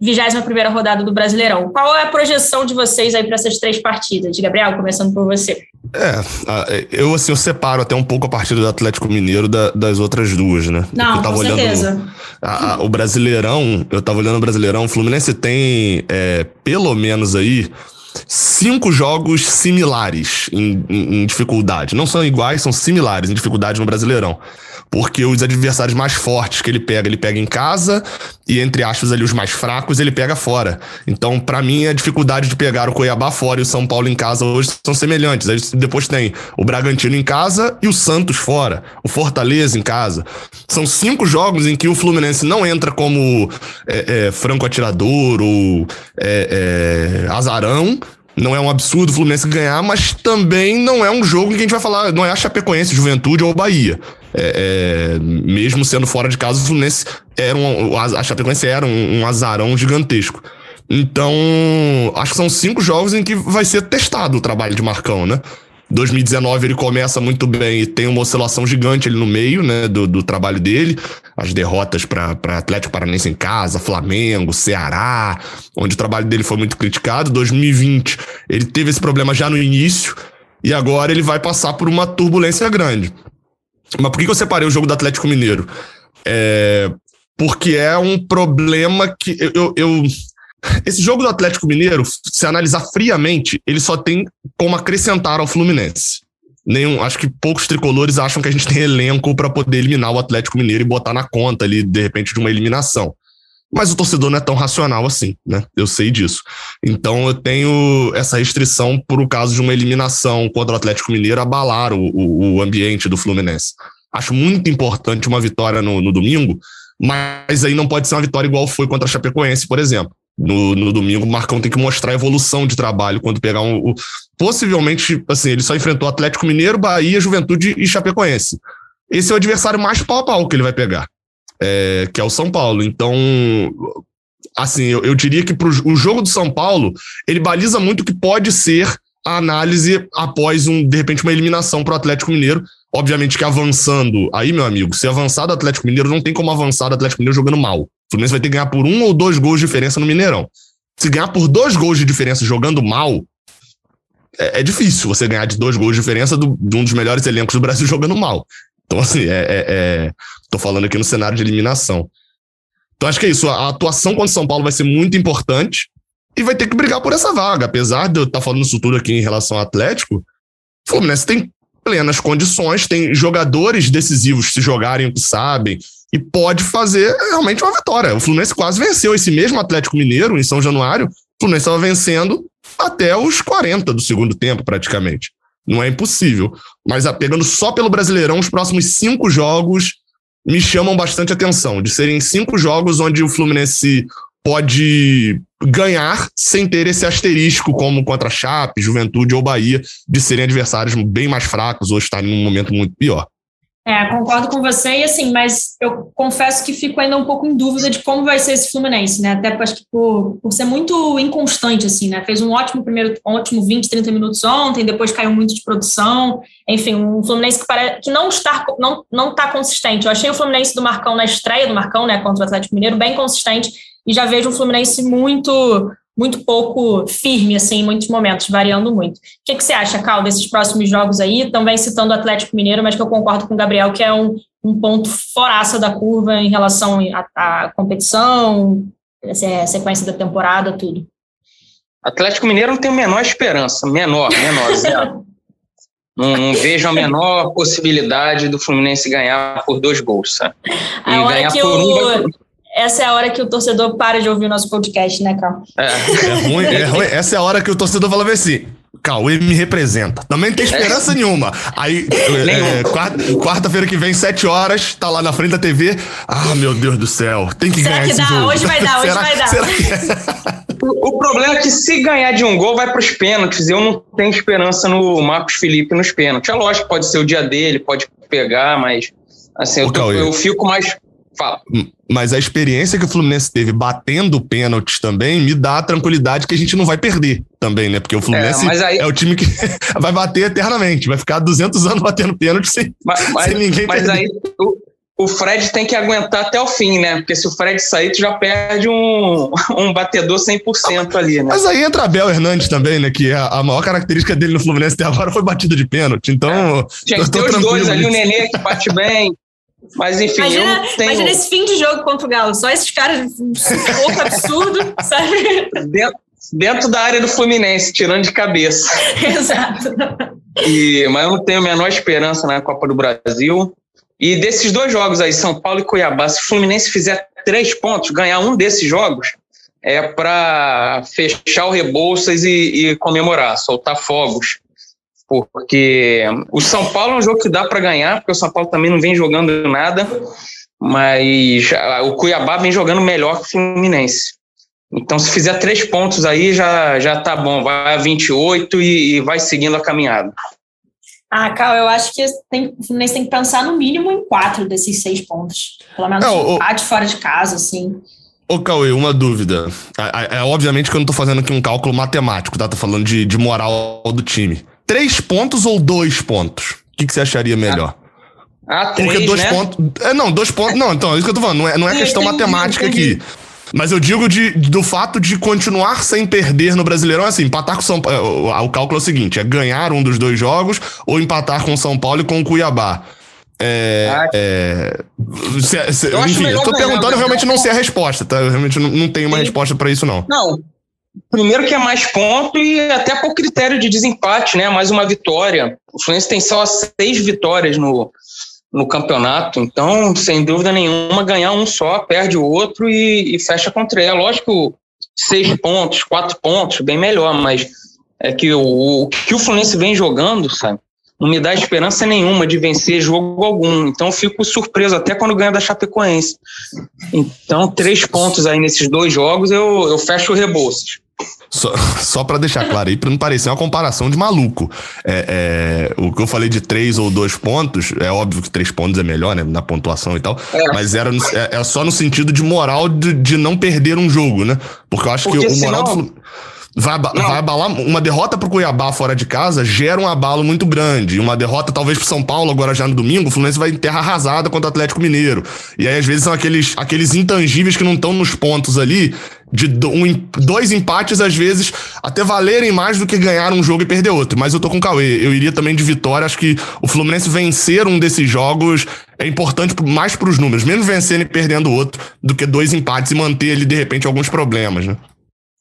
21 rodada do Brasileirão. Qual é a projeção de vocês aí para essas três partidas? Gabriel, começando por você. É, eu assim, eu separo até um pouco a partida do Atlético Mineiro da, das outras duas, né? Não, eu tava com certeza. A, a, o Brasileirão, eu tava olhando o Brasileirão, o Fluminense tem é, pelo menos aí cinco jogos similares em, em, em dificuldade. Não são iguais, são similares em dificuldade no Brasileirão porque os adversários mais fortes que ele pega, ele pega em casa, e entre aspas ali os mais fracos, ele pega fora. Então, para mim, a dificuldade de pegar o Cuiabá fora e o São Paulo em casa hoje são semelhantes. Aí depois tem o Bragantino em casa e o Santos fora, o Fortaleza em casa. São cinco jogos em que o Fluminense não entra como é, é, franco atirador ou é, é azarão, não é um absurdo o Fluminense ganhar, mas também não é um jogo em que a gente vai falar, não é a Chapecoense, Juventude ou Bahia. É, é, mesmo sendo fora de casa, o Fluminense era um, a Chapecoense era um, um azarão gigantesco. Então, acho que são cinco jogos em que vai ser testado o trabalho de Marcão, né? 2019 ele começa muito bem e tem uma oscilação gigante ali no meio né, do, do trabalho dele. As derrotas para Atlético Paranaense em casa, Flamengo, Ceará, onde o trabalho dele foi muito criticado. 2020 ele teve esse problema já no início e agora ele vai passar por uma turbulência grande. Mas por que eu separei o jogo do Atlético Mineiro? É, porque é um problema que eu, eu, esse jogo do Atlético Mineiro, se analisar friamente, ele só tem como acrescentar ao Fluminense. Nenhum, acho que poucos tricolores acham que a gente tem elenco para poder eliminar o Atlético Mineiro e botar na conta ali, de repente, de uma eliminação. Mas o torcedor não é tão racional assim, né? Eu sei disso. Então eu tenho essa restrição por o caso de uma eliminação contra o Atlético Mineiro abalar o, o, o ambiente do Fluminense. Acho muito importante uma vitória no, no domingo, mas aí não pode ser uma vitória igual foi contra a Chapecoense, por exemplo. No, no domingo, o Marcão tem que mostrar a evolução de trabalho quando pegar um. um possivelmente, assim, ele só enfrentou Atlético Mineiro, Bahia, Juventude e Chapecoense. Esse é o adversário mais pau a pau que ele vai pegar, é, que é o São Paulo. Então, assim, eu, eu diria que pro, o jogo do São Paulo, ele baliza muito o que pode ser a análise após, um, de repente, uma eliminação para o Atlético Mineiro. Obviamente que avançando, aí, meu amigo, se avançar do Atlético Mineiro, não tem como avançar do Atlético Mineiro jogando mal. Fluminense vai ter que ganhar por um ou dois gols de diferença no Mineirão. Se ganhar por dois gols de diferença jogando mal, é, é difícil você ganhar de dois gols de diferença do, de um dos melhores elencos do Brasil jogando mal. Então, assim, é, é, é, tô falando aqui no cenário de eliminação. Então, acho que é isso. A atuação contra o São Paulo vai ser muito importante e vai ter que brigar por essa vaga. Apesar de eu estar tá falando isso tudo aqui em relação ao Atlético, o Fluminense tem plenas condições, tem jogadores decisivos se jogarem o que sabem, e pode fazer realmente uma vitória. O Fluminense quase venceu esse mesmo Atlético Mineiro em São Januário. O Fluminense estava vencendo até os 40 do segundo tempo, praticamente. Não é impossível. Mas pegando só pelo Brasileirão, os próximos cinco jogos me chamam bastante atenção. De serem cinco jogos onde o Fluminense pode ganhar sem ter esse asterisco, como contra Chape, Juventude ou Bahia, de serem adversários bem mais fracos ou estarem num momento muito pior. É, concordo com você, e assim, mas eu confesso que fico ainda um pouco em dúvida de como vai ser esse Fluminense, né? Até acho que por, por ser muito inconstante, assim, né? Fez um ótimo primeiro, um ótimo 20, 30 minutos ontem, depois caiu muito de produção. Enfim, um Fluminense que, parece, que não está não, não tá consistente. Eu achei o Fluminense do Marcão na estreia do Marcão, né, contra o Atlético Mineiro, bem consistente, e já vejo um Fluminense muito muito pouco firme, assim, em muitos momentos, variando muito. O que, que você acha, Cal, desses próximos jogos aí? Também citando o Atlético Mineiro, mas que eu concordo com o Gabriel, que é um, um ponto foraça da curva em relação à, competição, a sequência da temporada, tudo. Atlético Mineiro não tem a menor esperança, menor, menor, zero. Não, não, vejo a menor possibilidade do Fluminense ganhar por dois gols. Sabe? E a hora ganhar que por um, essa é a hora que o torcedor para de ouvir o nosso podcast, né, Cal? É, é ruim, é ruim. Essa é a hora que o torcedor fala assim: Cauê me representa. Também não tem esperança é. nenhuma. Aí, é, quarta-feira quarta que vem, sete horas, tá lá na frente da TV. Ah, meu Deus do céu, tem que Será ganhar que esse dá? jogo. Hoje vai dar, hoje Será, vai dar. Será que... É? o, problema é que se ganhar de um gol, vai para os pênaltis. Eu não tenho esperança no Marcos Felipe nos pênaltis. É lógico, pode ser o dia dele, pode pegar, mas assim, eu, tô, eu fico mais Fala. Mas a experiência que o Fluminense teve batendo pênaltis também me dá a tranquilidade que a gente não vai perder também, né? Porque o Fluminense é, aí... é o time que vai bater eternamente, vai ficar 200 anos batendo pênalti sem, mas, mas, sem ninguém Mas perder. aí o, o, Fred tem que aguentar até o fim, né? Porque se o Fred sair, tu já perde um, um batedor 100% ali, né? Mas aí entra Abel Hernandes também, né? Que a, a maior característica dele no Fluminense até agora foi batida de pênalti. Então. É. Tinha que ter os dois ali, o Nenê que bate bem. Mas enfim, imagina, eu tenho... imagina esse fim de jogo contra o Galo, só esses caras um pouco absurdo, sabe? Dentro, dentro da área do Fluminense, tirando de cabeça. Exato. E, mas eu não tenho a menor esperança na Copa do Brasil. E desses dois jogos aí, São Paulo e Cuiabá, se o Fluminense fizer três pontos, ganhar um desses jogos, é para fechar o Rebouças e, e comemorar, soltar fogos porque o São Paulo é um jogo que dá para ganhar, porque o São Paulo também não vem jogando nada, mas o Cuiabá vem jogando melhor que o Fluminense. Então, se fizer três pontos aí, já, já tá bom. Vai a 28 e, e vai seguindo a caminhada. Ah, Cal, eu acho que tem, o Fluminense tem que pensar no mínimo em quatro desses seis pontos. Pelo menos Não, um empate fora de casa, assim. Ô, Cauê, uma dúvida. É, é, é, obviamente que eu não tô fazendo aqui um cálculo matemático, tá? Tô falando de, de moral do time. Três pontos ou dois pontos? O que, que você acharia melhor? Ah, três, Porque dois né? pontos. É, não, dois pontos. Não, então, é isso que eu tô falando. Não é, não é questão matemática aqui. Mas eu digo de, do fato de continuar sem perder no Brasileirão, assim, empatar com São Paulo. O, o cálculo é o seguinte: é ganhar um dos dois jogos ou empatar com São Paulo e com o Cuiabá. É, ah, é, se, se, eu enfim, eu tô perguntando, eu realmente não sei a resposta, tá? Eu realmente não, não tenho uma Sim. resposta para isso, não. Não. Primeiro que é mais ponto e até por critério de desempate, né? Mais uma vitória. O Fluminense tem só seis vitórias no, no campeonato. Então, sem dúvida nenhuma, ganhar um só, perde o outro e, e fecha contra ele. É lógico, seis pontos, quatro pontos, bem melhor, mas é que o, o que o Fluminense vem jogando, sabe? Não me dá esperança nenhuma de vencer jogo algum. Então, fico surpreso até quando ganha da Chapecoense. Então, três pontos aí nesses dois jogos, eu, eu fecho o Rebouças. Só, só para deixar claro aí, para não parecer uma comparação de maluco. É, é, o que eu falei de três ou dois pontos, é óbvio que três pontos é melhor, né? Na pontuação e tal. É. Mas era é, é, só no sentido de moral de, de não perder um jogo, né? Porque eu acho Porque que o moral. Senão... Do, Vai, vai abalar. Uma derrota pro Cuiabá fora de casa gera um abalo muito grande. Uma derrota, talvez, pro São Paulo, agora já no domingo, o Fluminense vai em terra arrasada contra o Atlético Mineiro. E aí, às vezes, são aqueles, aqueles intangíveis que não estão nos pontos ali. De um, dois empates, às vezes, até valerem mais do que ganhar um jogo e perder outro. Mas eu tô com o Cauê. Eu iria também de vitória. Acho que o Fluminense vencer um desses jogos é importante mais pros números. Menos vencendo e perdendo outro do que dois empates e manter ali, de repente, alguns problemas, né?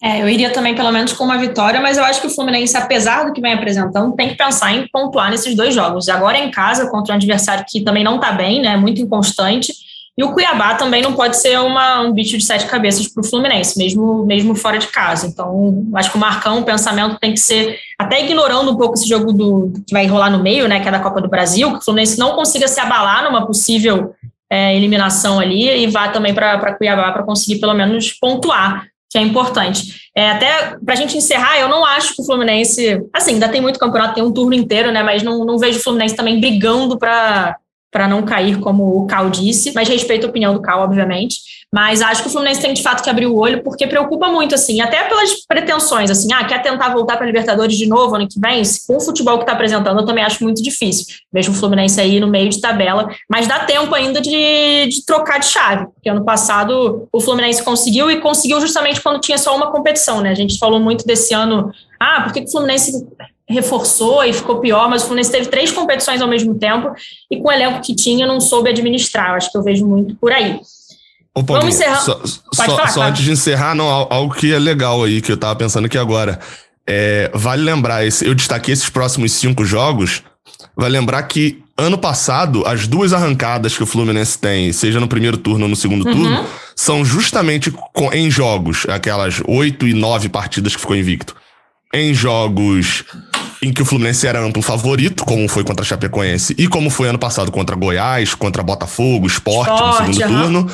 É, eu iria também pelo menos com uma vitória, mas eu acho que o Fluminense, apesar do que vem apresentando, tem que pensar em pontuar nesses dois jogos. Agora em casa contra um adversário que também não está bem, né, muito inconstante, e o Cuiabá também não pode ser uma, um bicho de sete cabeças para o Fluminense, mesmo, mesmo fora de casa. Então, acho que o Marcão, o pensamento tem que ser, até ignorando um pouco esse jogo do que vai rolar no meio, né, que é da Copa do Brasil, que o Fluminense não consiga se abalar numa possível é, eliminação ali e vá também para Cuiabá para conseguir pelo menos pontuar que é importante. É, até para a gente encerrar, eu não acho que o Fluminense, assim, ainda tem muito campeonato, tem um turno inteiro, né? Mas não, não vejo o Fluminense também brigando para não cair, como o Cal disse, mas respeito a opinião do Cal, obviamente. Mas acho que o Fluminense tem de fato que abrir o olho, porque preocupa muito, assim, até pelas pretensões, assim, ah, quer tentar voltar para a Libertadores de novo ano que vem? Com o futebol que está apresentando, eu também acho muito difícil. Mesmo o Fluminense aí no meio de tabela, mas dá tempo ainda de, de trocar de chave, porque ano passado o Fluminense conseguiu e conseguiu justamente quando tinha só uma competição, né? A gente falou muito desse ano, ah, por que o Fluminense reforçou e ficou pior, mas o Fluminense teve três competições ao mesmo tempo e com o elenco que tinha não soube administrar. Acho que eu vejo muito por aí. Ô, Vamos encerrar. Só, só, falar, só antes de encerrar, não, algo que é legal aí, que eu tava pensando aqui agora. É, vale lembrar, esse, eu destaquei esses próximos cinco jogos. Vale lembrar que ano passado, as duas arrancadas que o Fluminense tem, seja no primeiro turno ou no segundo uhum. turno, são justamente com, em jogos, aquelas oito e nove partidas que ficou invicto. Em jogos em que o Fluminense era amplo favorito, como foi contra a Chapecoense e como foi ano passado contra Goiás, contra Botafogo, Sport, no segundo turno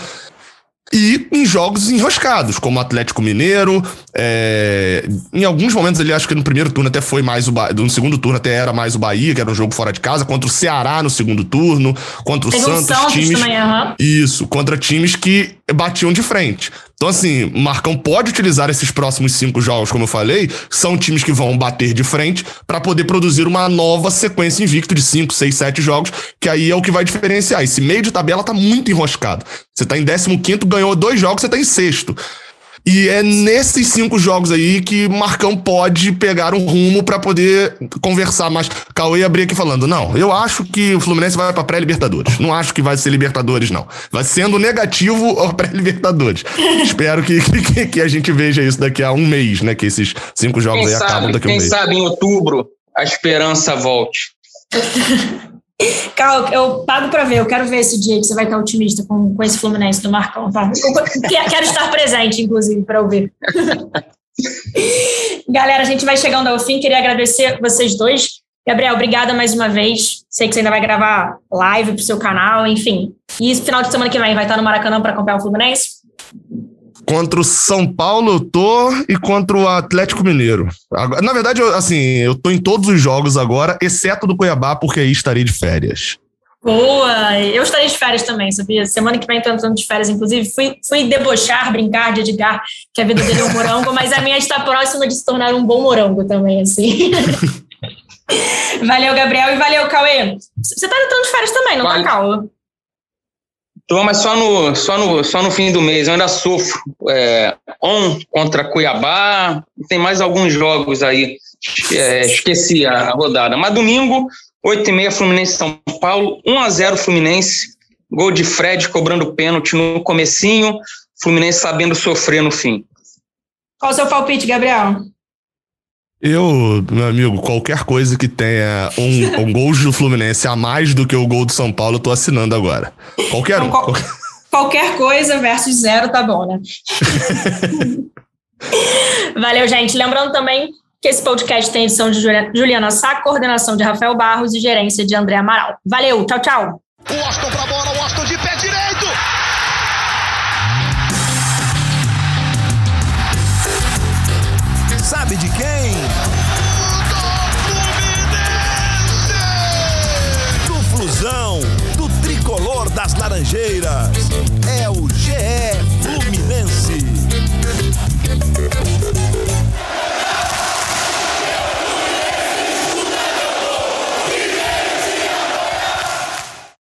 e em jogos enroscados, como Atlético Mineiro. É, em alguns momentos ele acho que no primeiro turno até foi mais o ba... no segundo turno até era mais o Bahia, que era um jogo fora de casa, contra o Ceará no segundo turno, contra o Santos, Santos, times. Também, uhum. Isso, contra times que batiam de frente. Então, assim, Marcão pode utilizar esses próximos cinco jogos, como eu falei, são times que vão bater de frente para poder produzir uma nova sequência invicto de cinco, seis, sete jogos, que aí é o que vai diferenciar. Esse meio de tabela tá muito enroscado. Você tá em 15 ganhou dois jogos, você tá em sexto. E é nesses cinco jogos aí que Marcão pode pegar um rumo para poder conversar. Mas Cauê abrir aqui falando: não, eu acho que o Fluminense vai para pré-Libertadores. Não acho que vai ser Libertadores, não. Vai sendo negativo a pré-Libertadores. Espero que, que, que, a gente veja isso daqui a um mês, né? Que esses cinco jogos quem aí sabe, acabam daqui a um mês. Quem sabe em outubro a esperança volte. Cal, eu pago para ver, eu quero ver esse dia que você vai estar otimista com, com esse Fluminense do Marcão, tá? Quero estar presente, inclusive, para ouvir. Galera, a gente vai chegando ao fim, queria agradecer vocês dois. Gabriel, obrigada mais uma vez. Sei que você ainda vai gravar live para o seu canal, enfim. E final de semana que vem vai estar no Maracanã para acompanhar o Fluminense? Contra o São Paulo eu tô e contra o Atlético Mineiro. Na verdade, eu, assim, eu tô em todos os jogos agora, exceto do Cuiabá, porque aí estarei de férias. Boa! Eu estarei de férias também, sabia? Semana que vem estou entrando de férias, inclusive. Fui, fui debochar, brincar de Edgar, que a vida dele é um morango, mas a minha está próxima de se tornar um bom morango também, assim. valeu, Gabriel, e valeu, Cauê. Você está entrando de férias também, não tá, vale. tá, Cauê? Tô, mas só no, só, no, só no fim do mês. Eu ainda sofro. É, on contra Cuiabá. Tem mais alguns jogos aí. É, esqueci a, a rodada. Mas domingo, 8 e meia, Fluminense São Paulo. 1 a 0 Fluminense. Gol de Fred cobrando pênalti no comecinho. Fluminense sabendo sofrer no fim. Qual o seu palpite, Gabriel? Eu, meu amigo, qualquer coisa que tenha um, um gol do Fluminense a mais do que o gol do São Paulo, eu tô assinando agora. Qualquer então, um. Qual, qualquer coisa versus zero tá bom, né? Valeu, gente. Lembrando também que esse podcast tem edição de Juliana Sá, coordenação de Rafael Barros e gerência de André Amaral. Valeu, tchau, tchau. O Austin pra bola, o Austin de pé direito. Sabe de